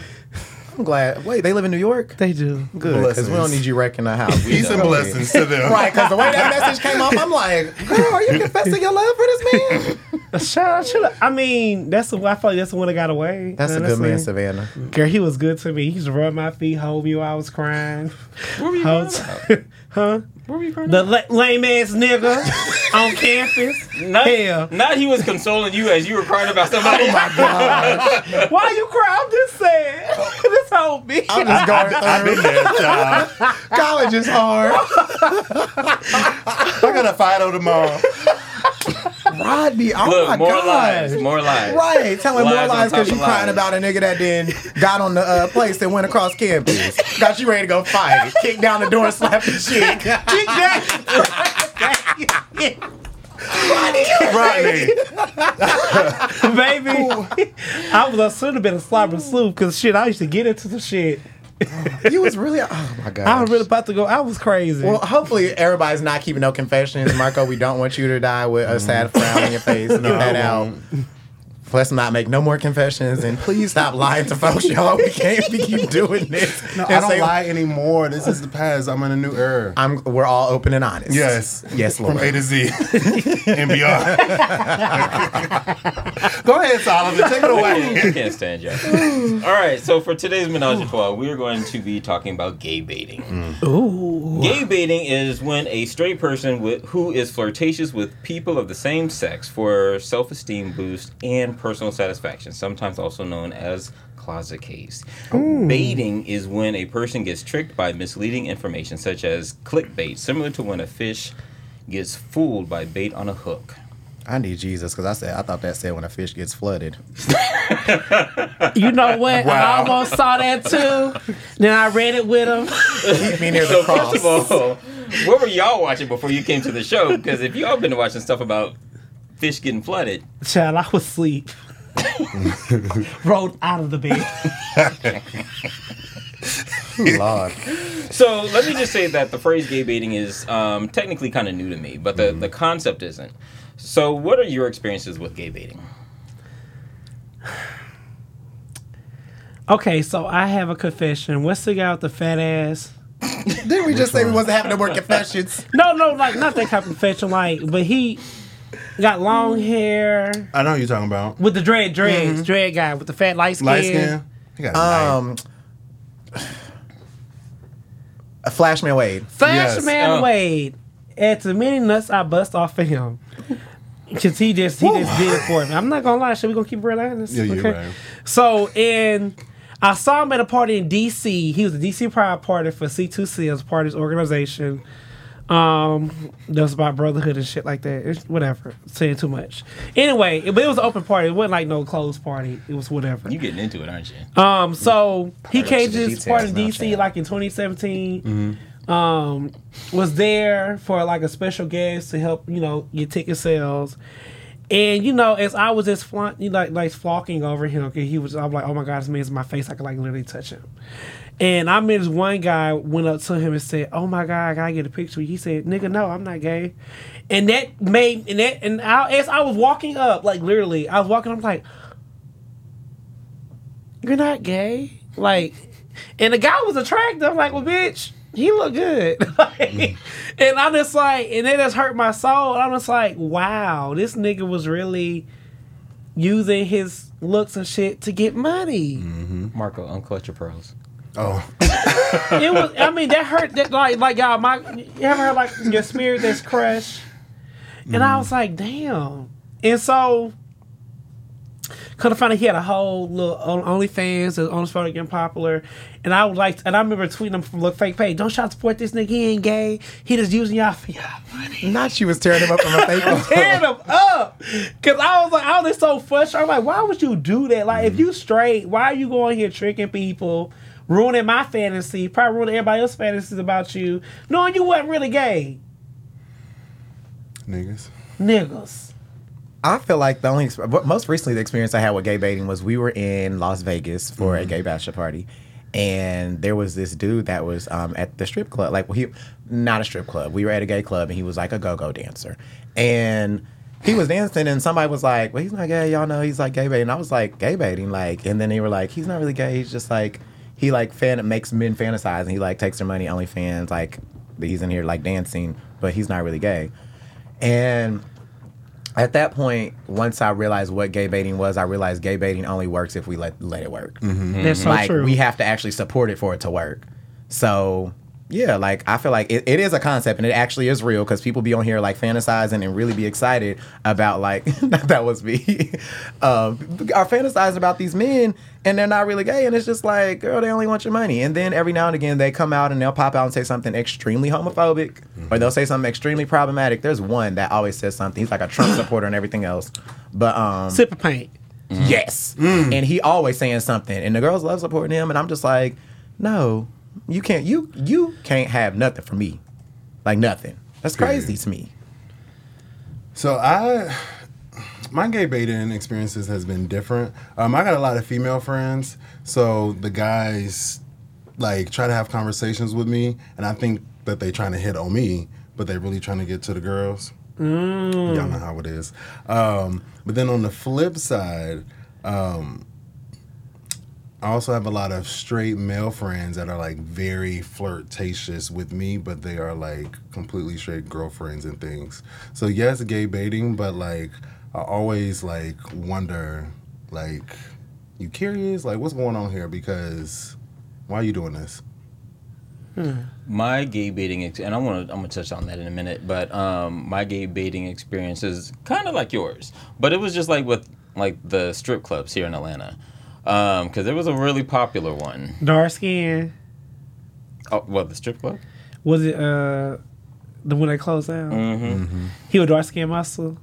I'm glad. Wait, they live in New York? they do. Good, because we don't need you wrecking the house. We Peace and blessings to them. Right, because the way that message came off, I'm like, girl, are you confessing your love for this man? Shout out, shout. I mean, that's the. I feel like that's the one that got away. That's a good man, Savannah. Girl, he was good to me. He used to rub my feet, hold me while I was crying. What were you crying huh? What were you crying The la- lame ass nigga on campus. Not, Hell. not he was consoling you as you were crying about somebody. Oh my God. Why you cry? I'm just saying. this whole me. I'm just going I've been through. there, child. College is hard. I got a fight on tomorrow. Rodney, oh Look, my more God. lies, more lies. Right, telling more Lies on lies because you of crying about a nigga that then got on the uh, place and went across campus. Got you ready to go fight. Kick down the door slap the shit chick. Rodney. Baby. I was I should have been a slobber sleuth because shit, I used to get into the shit. You was really, oh my God. I was really about to go. I was crazy. Well, hopefully everybody's not keeping no confessions, Marco. We don't want you to die with a sad frown on your face. Get that out. won't. Let's not make no more confessions, and please stop lying to folks, y'all. We can't be keep doing this. No, And I don't say, lie anymore. This is the past. I'm in a new era. I'm. We're all open and honest. Yes. Yes, Lord. From A to Z and beyond. Go ahead, Solomon. Take it away. I can't stand you. All right, so for today's menage a trois, we are going to be talking about gay baiting. Mm. Ooh. Gay baiting is when a straight person with, who is flirtatious with people of the same sex for self-esteem boost and personal satisfaction, sometimes also known as closet case. Baiting is when a person gets tricked by misleading information such as clickbait, similar to when a fish gets fooled by bait on a hook. I need Jesus because I said I thought that said when a fish gets flooded. You know what? I almost saw that too. Then I read it with him. Keep me near the So cross. first of all, what were y'all watching before you came to the show? Because if y'all been watching stuff about fish getting flooded, Child, I was asleep. Rolled out of the bed. Lord. So let me just say that the phrase gay baiting is um, technically kind of new to me, but the, the concept isn't. So, what are your experiences with gay baiting? Okay, so I have a confession. What's the guy with the fat ass? Didn't we just say we wasn't having no more confessions? No, no, like not that type of confession. Like, but he got long hair I know what you're talking about. with the dread, dreads, dread guy with the fat light skin. Light skin. He got Um, a Flashman Wade. Flashman Yes. Oh. Wade. At the many nuts I bust off of him. Cause he just he just did it for me. I'm not gonna lie, should we gonna keep it real honest? Yeah, you're right. So and I saw him at a party in DC. He was a DC Pride party for C2C as part of his organization. Um, that was about brotherhood and shit like that. It's whatever. Saying too much. Anyway, it, but it was an open party. It wasn't like no closed party. It was whatever. You getting into it, aren't you? Um, so he Right up came to to this party in DC not like in 2017. Um, was there for like a special guest to help you know get ticket sales. And you know, as I was just flaunt, you know, like like flocking over him, 'cause he was, I'm like, oh my god, this man's in my face. I could like literally touch him. And I remember this one guy went up to him and said, "Oh my god, can I get a picture?" He said, "Nigga, no, I'm not gay." And that made and that and I, as I was walking up, like literally, I was walking. I'm like, "You're not gay," like, and the guy was attractive. I'm like, "Well, bitch." He looked good, Like, and I'm just like, and it just hurt my soul. And I'm just like, wow, this nigga was really using his looks and shit to get money. Mm-hmm. Marco, unclutch your pearls. Oh, it was. I mean, that hurt. That like, like y'all. My, you ever heard like your spirit that's crushed? And I mm. was like, damn. And so, could have found out he had a whole little on- OnlyFans. His OnlyFans started getting popular, and I would like. And I remember tweeting him from look fake page. Don't y'all support this nigga? He ain't gay. He just using y'all for y'all money. Not she was tearing him up from a fake Tearing him up, cause I was like, I was so frustrated. I'm like, why would you do that? Like, if mm. you straight, why are you going here tricking people, ruining my fantasy, probably ruining everybody else's fantasies about you, knowing you wasn't really gay, niggas. niggas. I feel like the only but most recently the experience I had with gay baiting was we were in Las Vegas for a gay bachelor party, and there was this dude that was um, at the strip club. Like, well, he not a strip club. We were at a gay club, and he was like a go-go dancer, and he was dancing, and somebody was like, "Well, he's not gay. Y'all know he's like gay baiting." I was like, "Gay baiting?" Like, and then they were like, "He's not really gay. He's just like he like fan makes men fantasize, and he like takes their money, OnlyFans, like he's in here like dancing, but he's not really gay." And at that point, once I realized what gay baiting was, I realized gay baiting only works if we let let it work. Mm-hmm. That's so like true. we have to actually support it for it to work. So yeah, like I feel like it, it is a concept and it actually is real because people be on here like fantasizing and really be excited about like that was me, um, are fantasizing about these men and they're not really gay and it's just like girl they only want your money and then every now and again they come out and they'll pop out and say something extremely homophobic or they'll say something extremely problematic. There's one that always says something. He's like a Trump supporter and everything else, but um. Sip of paint. Yes. And he always saying something. And the girls love supporting him. And I'm just like, no, you can't you you can't have nothing for me. Like nothing. That's crazy to me. So I, my gay baiting experiences has been different. Um, I got a lot of female friends, so the guys like try to have conversations with me, and I think that they trying to hit on me, but they really trying to get to the girls. Y'all know how it is. Um, but then on the flip side, um, I also have a lot of straight male friends that are like very flirtatious with me, but they are like completely straight girlfriends and things. So yes, gay baiting, but like I always like wonder, like, you curious? Like, what's going on here? Because why are you doing this? My gay baiting, ex- and I want to, I'm gonna touch on that in a minute, but um, my gay baiting experience is kind of like yours, but it was just like with like the strip clubs here in Atlanta, because it was a really popular one. Dark skin. Oh, what the strip club? Was it uh The when they closed down. hmm He was dark skin muscle.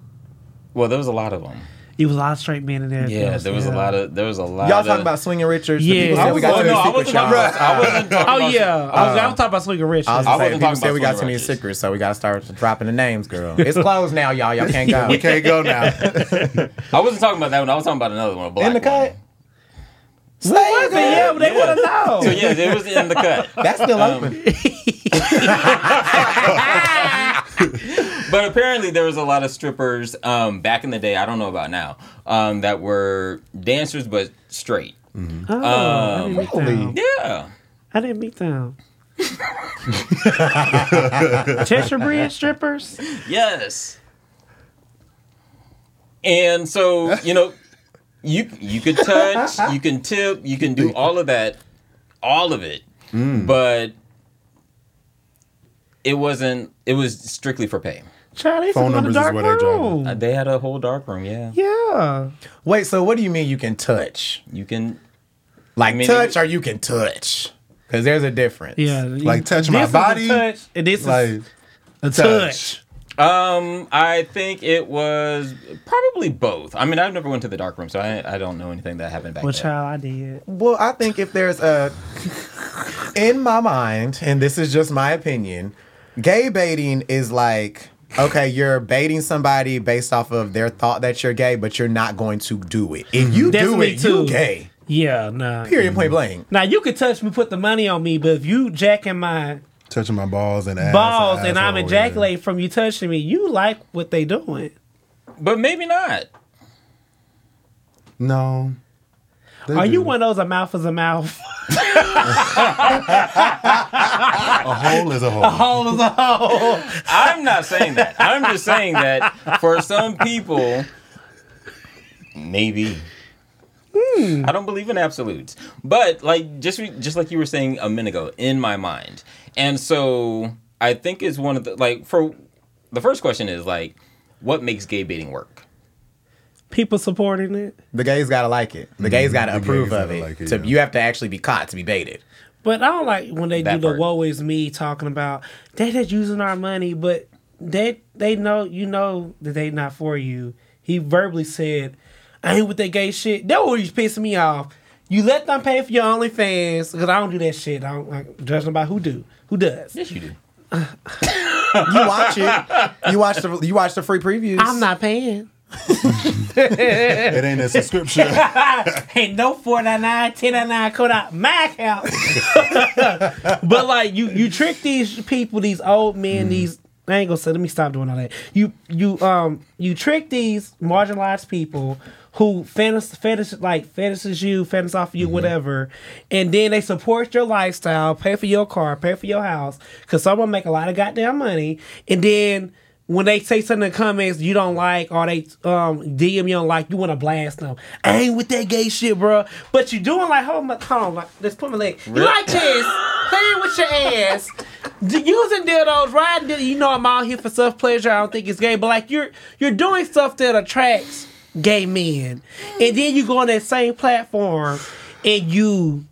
Well, there was a lot of them. He was a lot of straight men in there. Yeah, there was a lot of there was a lot. Y'all of, talking about Swinging Richards? Yeah. The people I said we got oh, too no, many I secrets, wasn't about. I wasn't talking Oh about- yeah, I, was, I was talking about Swinging Richards. I was, I saying, wasn't people talking said we got too many secrets, so we got to start dropping the names, girl. It's closed now, y'all. Y'all can't go. We can't go now. I wasn't talking about that one. I was talking about another one. A black In the cut? One. Say What? it. Yeah, but they Yeah. want to know. So yeah, it was in the cut. That's still Um, open. But apparently there was a lot of strippers um, back in the day. I don't know about now um, that were dancers but straight. Oh, I didn't meet Really? them. Yeah. I didn't meet them. Cheshire Bridge strippers. Yes. And so you know, you you could touch, you can tip, you can do all of that, all of it, but it wasn't. It was strictly for pay. Child, they Phone Phone numbers the is dark where they're driving. room. Uh, They had a whole dark room. Yeah, Yeah. Wait, so what do you mean you can touch? you can. Like I mean, touch it- or you can touch? Because there's a difference. Yeah. Like touch my body? touch, and this like is a touch. touch. Um, I think it was probably both. I mean, I've never went to the dark room, so I I don't know anything that happened back Well, then. child, I did. Well, I think if there's a, in my mind, and this is just my opinion, gay baiting is like, okay, you're baiting somebody based off of their thought that you're gay, but you're not going to do it. If you That's do me it, too. you gay. Yeah, nah. Period. Point blank. Now you could touch me, put the money on me, but if you jacking my touching my balls and ass balls and I'm ejaculating from you touching me, you like what they doing. but maybe not. No. They Are do. you one of those a mouth is a mouth? A hole is a hole. A hole is a hole. I'm not saying that. I'm just saying that for some people, maybe. Hmm. I don't believe in absolutes, but like just just like you were saying a minute ago, in my mind, and so I think is one of the like for the first question is like, what makes gay baiting work? People supporting it. The gays gotta like it. The gays mm-hmm. gotta the approve gays of gotta it. like it, to, yeah. You have to actually be caught to be baited. But I don't like when they That do the part. woe is me talking about they just using our money, but they they know you know that they not for you. He verbally said, I ain't with that gay shit. That always pissing me off. You let them pay for your OnlyFans because I don't do that shit. I don't like judging about who do. Who does? Yes, you do. You watch it. You watch the you watch the free previews. I'm not paying. It ain't a subscription. Ain't no four nine nine, ten nine nine code out my account. but like you, you trick these people, these old men, mm. these. I ain't gonna say. Let me stop doing all that. You, you, um, you trick these marginalized people who fantas, fetish like fetishes you, fetish off you, whatever, and then they support your lifestyle, pay for your car, pay for your house, because someone make a lot of goddamn money, and then when they say something in the comments you don't like or they um DM you don't like, you want to blast them. I ain't with that gay shit, bro. But you doing like hold on, hold on, like let's put my leg. You like this? Playing with your ass, using dildos, riding. Dildos. You know I'm out here for self pleasure. I don't think it's gay, but like you're you're doing stuff that attracts gay men, and then you go on that same platform and you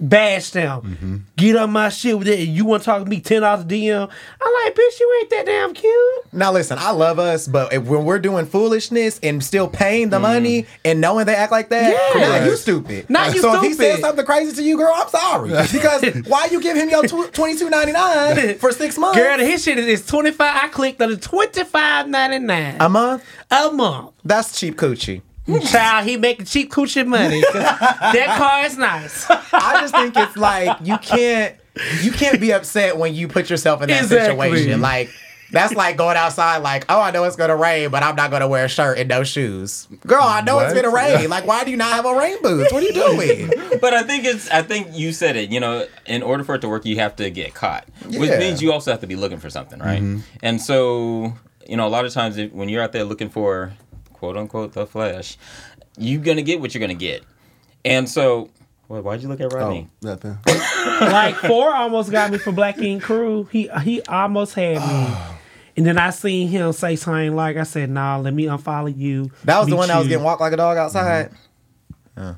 bash them. Get on my shit with it. You want to talk to me ten dollars DM? I'm like, bitch, you ain't that damn cute. Now listen, I love us, but if, when we're doing foolishness and still paying the money and knowing they act like that, Mm. Yeah. now you stupid. Not you so if he stupid. says something crazy to you, girl, I'm sorry because why you give him your twenty two ninety nine for six months? Girl, his shit is twenty five. I clicked on the twenty five ninety nine a month? a month. That's cheap coochie. Child, he making cheap coochie money. that car is nice. I just think it's like you can't you can't be upset when you put yourself in that Exactly. situation. Like that's like going outside like, oh, I know it's gonna rain, but I'm not gonna wear a shirt and no shoes. Girl, I know it's gonna rain. Like, why do you not have on rain boots? What are you doing? But I think it's. I think you said it. You know, in order for it to work, you have to get caught, which means you also have to be looking for something, right? Mm-hmm. And so, you know, a lot of times if, when you're out there looking for quote unquote the flesh, you're gonna get what you're gonna get. And so, well, why'd you look at Rodney? Oh, nothing. like four almost got me for Black King Crew. He he almost had me. And then I seen him say something like, I said, nah, let me unfollow you. That was the meet one that was you." getting walked like a dog outside. Mm-hmm. Yeah,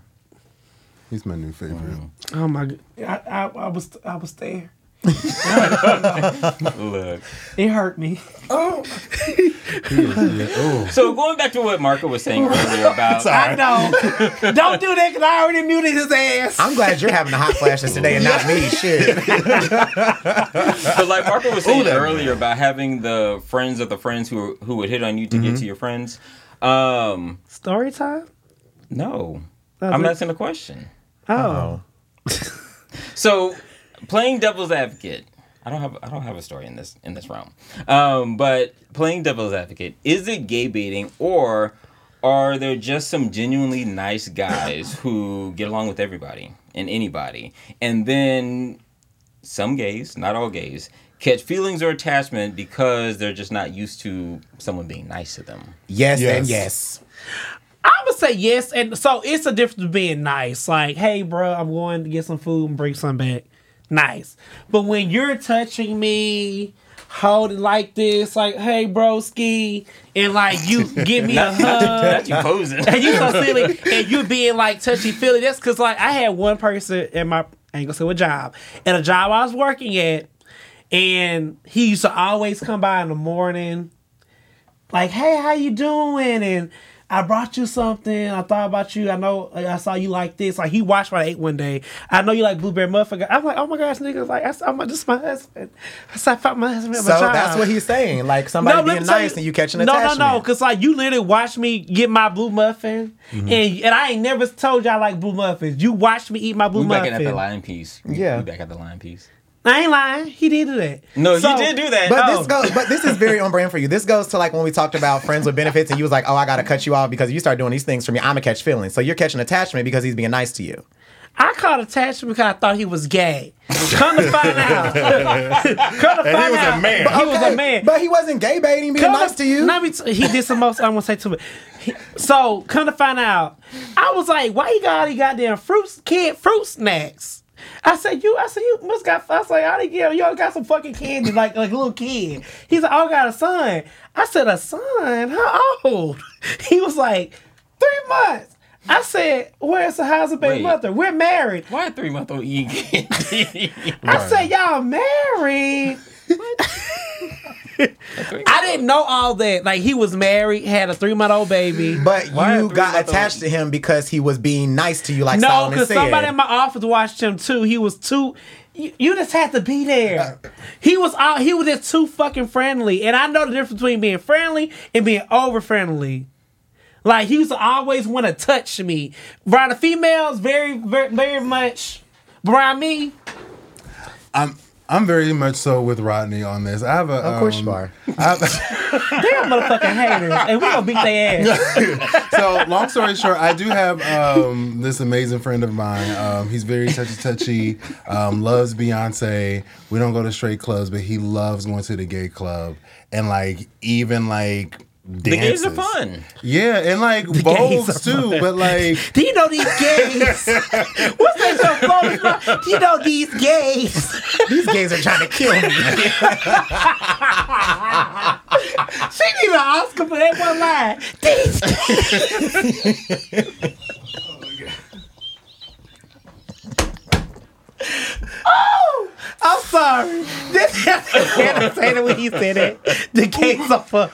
He's my new favorite. Oh my god. I, I, I was I was there. Look. It hurt me. Oh, So going back to what Marco was saying earlier about I know. Don't do that because I already muted his ass. I'm glad you're having the hot flashes today and not me. Shit. But like Marco was saying that earlier about having the friends of the friends who who would hit on you to Mm-hmm. get to your friends. Um, Story time? no, Oh, I'm but- asking a question. Oh. So, playing devil's advocate. I don't have I don't have a story in this in this realm. Um, but playing devil's advocate is it gay baiting or are there just some genuinely nice guys who get along with everybody and anybody, and then some gays, not all gays, catch feelings or attachment because they're just not used to someone being nice to them. Yes, Yes. and yes. I would say yes, and so it's a difference of being nice. Like, hey, bro, I'm going to get some food and bring some back. Nice, but when you're touching me, holding like this, like, hey, broski, and like you give me a hug. Not you posing. and you so silly, and you being like touchy feely. That's because like I had one person in my I ain't gonna say what job at a job I was working at, and he used to always come by in the morning, like, "Hey, how you doing?" and I brought you something. I thought about you. I know I saw you like this. Like he watched what I ate one day. I know you like blueberry muffin. I'm like, oh my gosh, niggas! Like I, I'm like, this is my husband. I said, I found my husband So my job. that's what he's saying. Like somebody let being me tell nice and you catching no, attachment. No, no, no. Because like you literally watched me get my blue muffin, Mm-hmm. and and I ain't never told you I like blue muffins. You watched me eat my blue muffin. We back at the line piece. Yeah. we back at the line piece. I ain't lying. He did do that. No, So- you did do that. But Oh. this goes. But this is very on brand for you. This goes to like when we talked about friends with benefits, and you was like, "Oh, I gotta cut you off because you start doing these things for me. I'ma catch feelings." So you're catching attachment because he's being nice to you. I caught attachment because I thought he was gay. Come to find out. Come to And he find was a out. man. He was a man. But he wasn't gay baiting, being Come nice to you. Let me t- he did some most. I want to say too much. He- So come to find out, I was like, why you got all these goddamn fruits, kid fruit snacks? I said, you. I said, you must got. I was like, I didn't get. You all got some fucking candy like like a little kid. He's like, I got a son. I said, a son? How old? He was like, three months. I said, where's the how's the baby Wait. mother? We're married. Why a three month old eating candy? I said, y'all married. I didn't know all that. Like he was married, had a three month old baby. But Why you got attached to him because he was being nice to you, like no, because somebody in my office watched him too. He was too. You, you just had to be there. He was all. He was just too fucking friendly, and I know the difference between being friendly and being over friendly. Like he used to always want to touch me. Around the females, very, very, very much. But around me, I'm I'm very much so with Rodney on this. I have a. Of course um, you are. I have- they're motherfucking haters, and we gonna beat their ass. so long story short, I do have um, this amazing friend of mine. Um, he's very touchy touchy. Um, loves Beyonce. We don't go to straight clubs, but he loves going to the gay club and like even like the gays are fun. Yeah, and like gays bowls are too. But like Do you know these gays? What's that show called? Do you know these gays? These gays are trying to kill me. She need an Oscar for that one line. These Oh, I'm sorry. This can't say it when he said it. The gays are fun.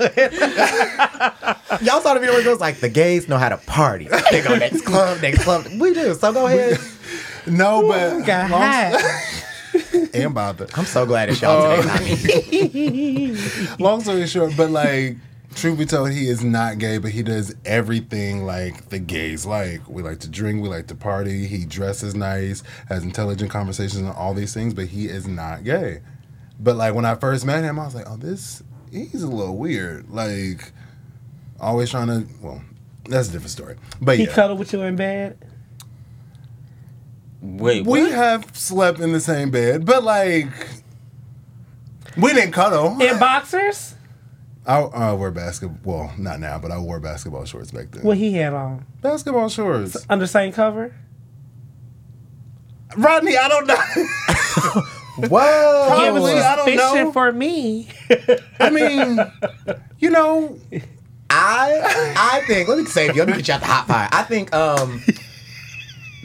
Y'all saw the video where it goes like the gays know how to party. They go next club, next club. We do. So go ahead. no, but Got long, high. and bother. I'm so glad it's y'all today, not me. Long story short, but like, truth be told, he is not gay, but he does everything like the gays like. We like to drink, we like to party. He dresses nice, has intelligent conversations, and all these things, but he is not gay. But like when I first met him, I was like, oh, this he's a little weird. Like, always trying to. Well, that's a different story. But He yeah, cuddled with you in bed. Wait, we what? have slept in the same bed, but like. We didn't cuddle. In boxers? I uh, wear basketball. Well, not now, but I wore basketball shorts back then. What he had on? Basketball shorts. Under same cover? Rodney, I don't know. Whoa. It was Probably, I don't suspicion know. for me. I mean, you know, I I think let me save you. Let me get you out the hot pie. I think um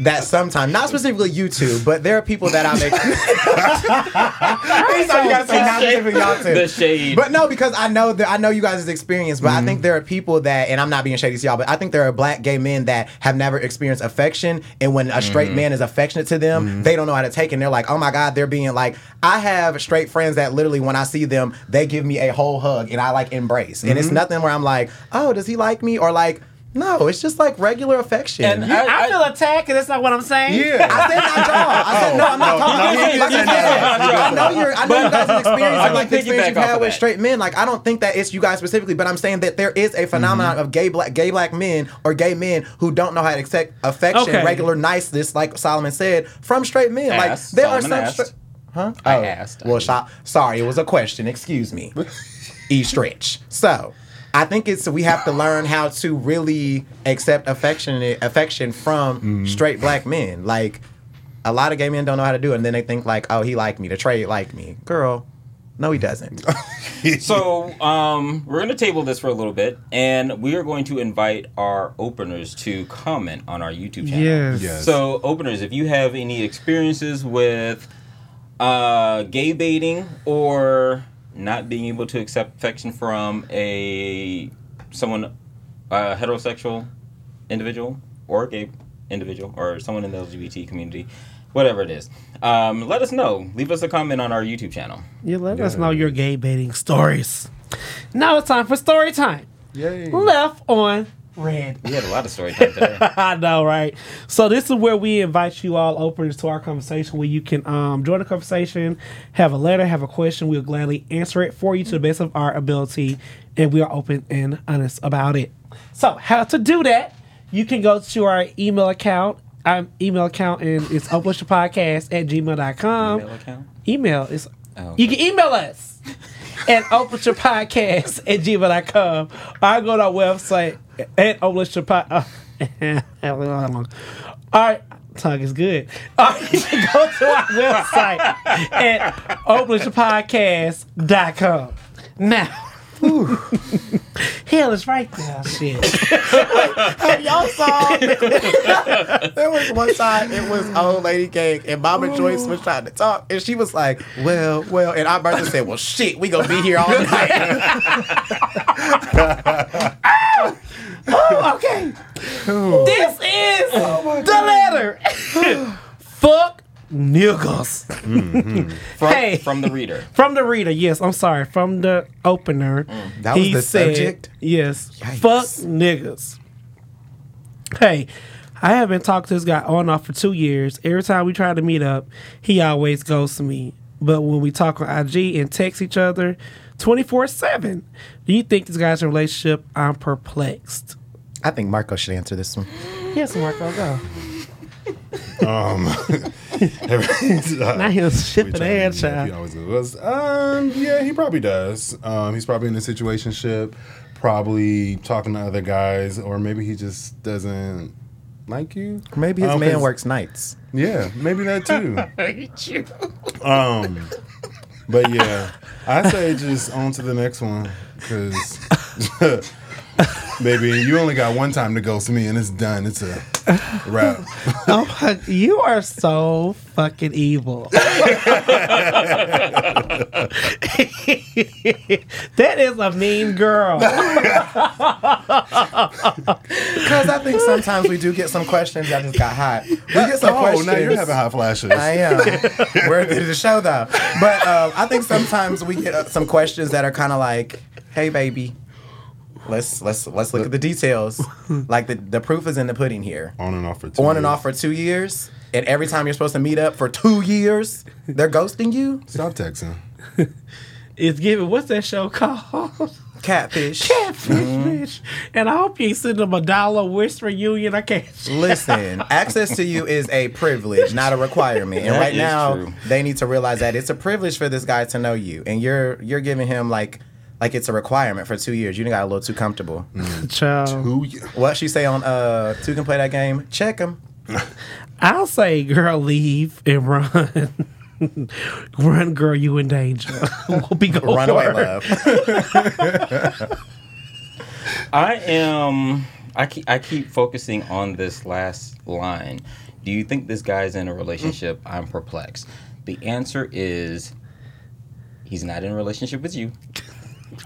that sometimes, not specifically you two, but there are people that I make. So you gotta say not specifically y'all two. The shade. But no, because I know that I know you guys' experience, but I think mm-hmm. there are people that, and I'm not being shady to y'all, but I think there are black gay men that have never experienced affection, and when a straight mm-hmm. man is affectionate to them, mm-hmm. they don't know how to take it. And they're like, oh my god, they're being like. I have straight friends that literally, when I see them, they give me a whole hug, and I like embrace, and it's nothing where I'm like, oh, does he like me, or like. No, it's just like regular affection. And I, I- feel attacked, and that's not what I'm saying. Yeah. I said not y'all. I said oh, no. I'm not Oh, talking no, about you. Like I said, that. I know you're. I know you guys' experience I and like the experience you've had of with straight men. Like I don't think that it's you guys specifically, but I'm saying that there is a phenomenon mm-hmm. of gay black gay black men or gay men who don't know how to accept affection, Okay. regular niceness, like Solomon said, from straight men. Like Asked. there are Solomon some. asked. Stra- huh? I Oh, asked. Well, so- sorry, it was a question. Excuse me. E stretch. So. I think it's we have to learn how to really accept affection affection from straight black men. Like a lot of gay men don't know how to do it, and then they think like, "Oh, he liked me. The trade liked me." Girl, no, he doesn't. So um, we're going to table this for a little bit, and we are going to invite our openers to comment on our YouTube channel. Yes. Yes. So openers, if you have any experiences with uh, gay baiting or not being able to accept affection from a someone a heterosexual individual or a gay individual or someone in the LGBT community, whatever it is, um, let us know. Leave us a comment on our YouTube channel. You let us know your gay baiting stories. Now it's time for story time. Yay. Left on read. We had a lot of story time today. I know, right? So this is where we invite you all openers to our conversation where you can um, join the conversation, have a letter, have a question. We'll gladly answer it for you to the best of our ability, and we are open and honest about it. So how to do that? You can go to our email account. Our email account and it's podcast at gmail.com. Email account? Email is Oh, you can email us at openshowpodcast at gmail.com. I go to our website at openshowpodcast. Uh, All right. Talk is good. All right, you can go to our website at openshowpodcast.com. Now, hell is right there. Shit. Y'all saw. there was one time it was old lady cake, and Mama oh. Joyce was trying to talk, and she was like, "Well, well," and Aunt Bertha said, "Well, shit, we gonna be here all night." Oh, okay. This is oh the letter. Fuck niggas. Mm-hmm. From, Hey. from the reader. From the reader, yes. I'm sorry. From the opener. Mm. That was the subject? Yes. Yikes. Fuck niggas. Hey, I have been talking to this guy on and off for two years. Every time we try to meet up, he always goes to me. But when we talk on IG and text each other 24 7, do you think this guy's in a relationship? I'm perplexed. I think Marco should answer this one. Yes, Marco, go. Um, Now he's shipping We try and do. He child. always goes. Um, yeah, he probably does. Um, he's probably in a situationship, probably talking to other guys, or maybe he just doesn't like you. Maybe his Um, man 'cause- works nights. Yeah, maybe that too. Um, but yeah, I say just on to the next one because, baby, you only got one time to ghost me and it's done. It's a wrap. Oh, my- you are so fucking evil. that is a mean girl. Because I think sometimes we do get some questions. I just got hot. We get some Oh, questions. now you're having hot flashes. I am. We're at the show though, but um, I think sometimes we get uh, some questions that are kind of like, "Hey, baby, let's let's let's look at the details. Like the the proof is in the pudding here. on and off for two On and years. off for two years, and every time you're supposed to meet up for two years, they're ghosting you. Stop texting. It's giving, what's that show called? Catfish. Catfish, Mm-hmm. bitch. And I hope you ain't sending them a dollar wish reunion. I can't. Listen, access to you is a privilege, not a requirement. And That right now, true. they need to realize that it's a privilege for this guy to know you, and you're you're giving him like like it's a requirement for two years. You done got a little too comfortable. Child. Who? What she say on uh two can play that game? Check him. I'll say, girl, leave and run. run, girl, you in danger. we'll be going Run away, love. I am. I keep, I keep focusing on this last line. Do you think this guy's in a relationship? I'm perplexed. The answer is he's not in a relationship with you,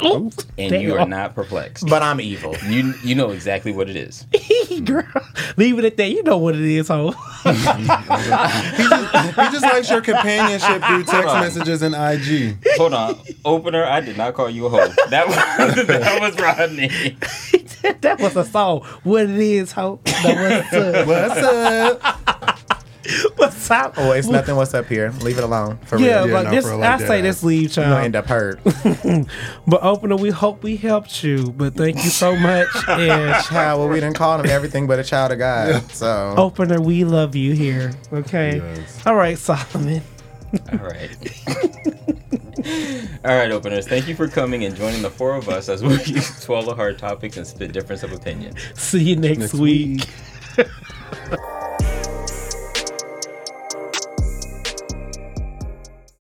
Oh, and you are damn. not perplexed. But I'm evil. You you know exactly what it is. Girl, leave it at that. You know what it is, ho. He just likes your companionship through text messages and IG. Hold on, opener. I did not call you a hoe. That was that was Rodney. that was a song. What it is, ho. That was What's up? what's up. Oh, it's nothing. What's up here? Leave it alone. For Yeah, real. Yeah, but no, this for like I say this leave, child. You're gonna end up hurt. But opener, we hope we helped you. But thank you so much. And child, well, we didn't call him everything but a child of God. So opener, we love you here. Okay. Yes. All right, Solomon. All right. All right, openers. Thank you for coming and joining the four of us as we swallow hard topics and spit difference of opinion. See you next, Next week. week.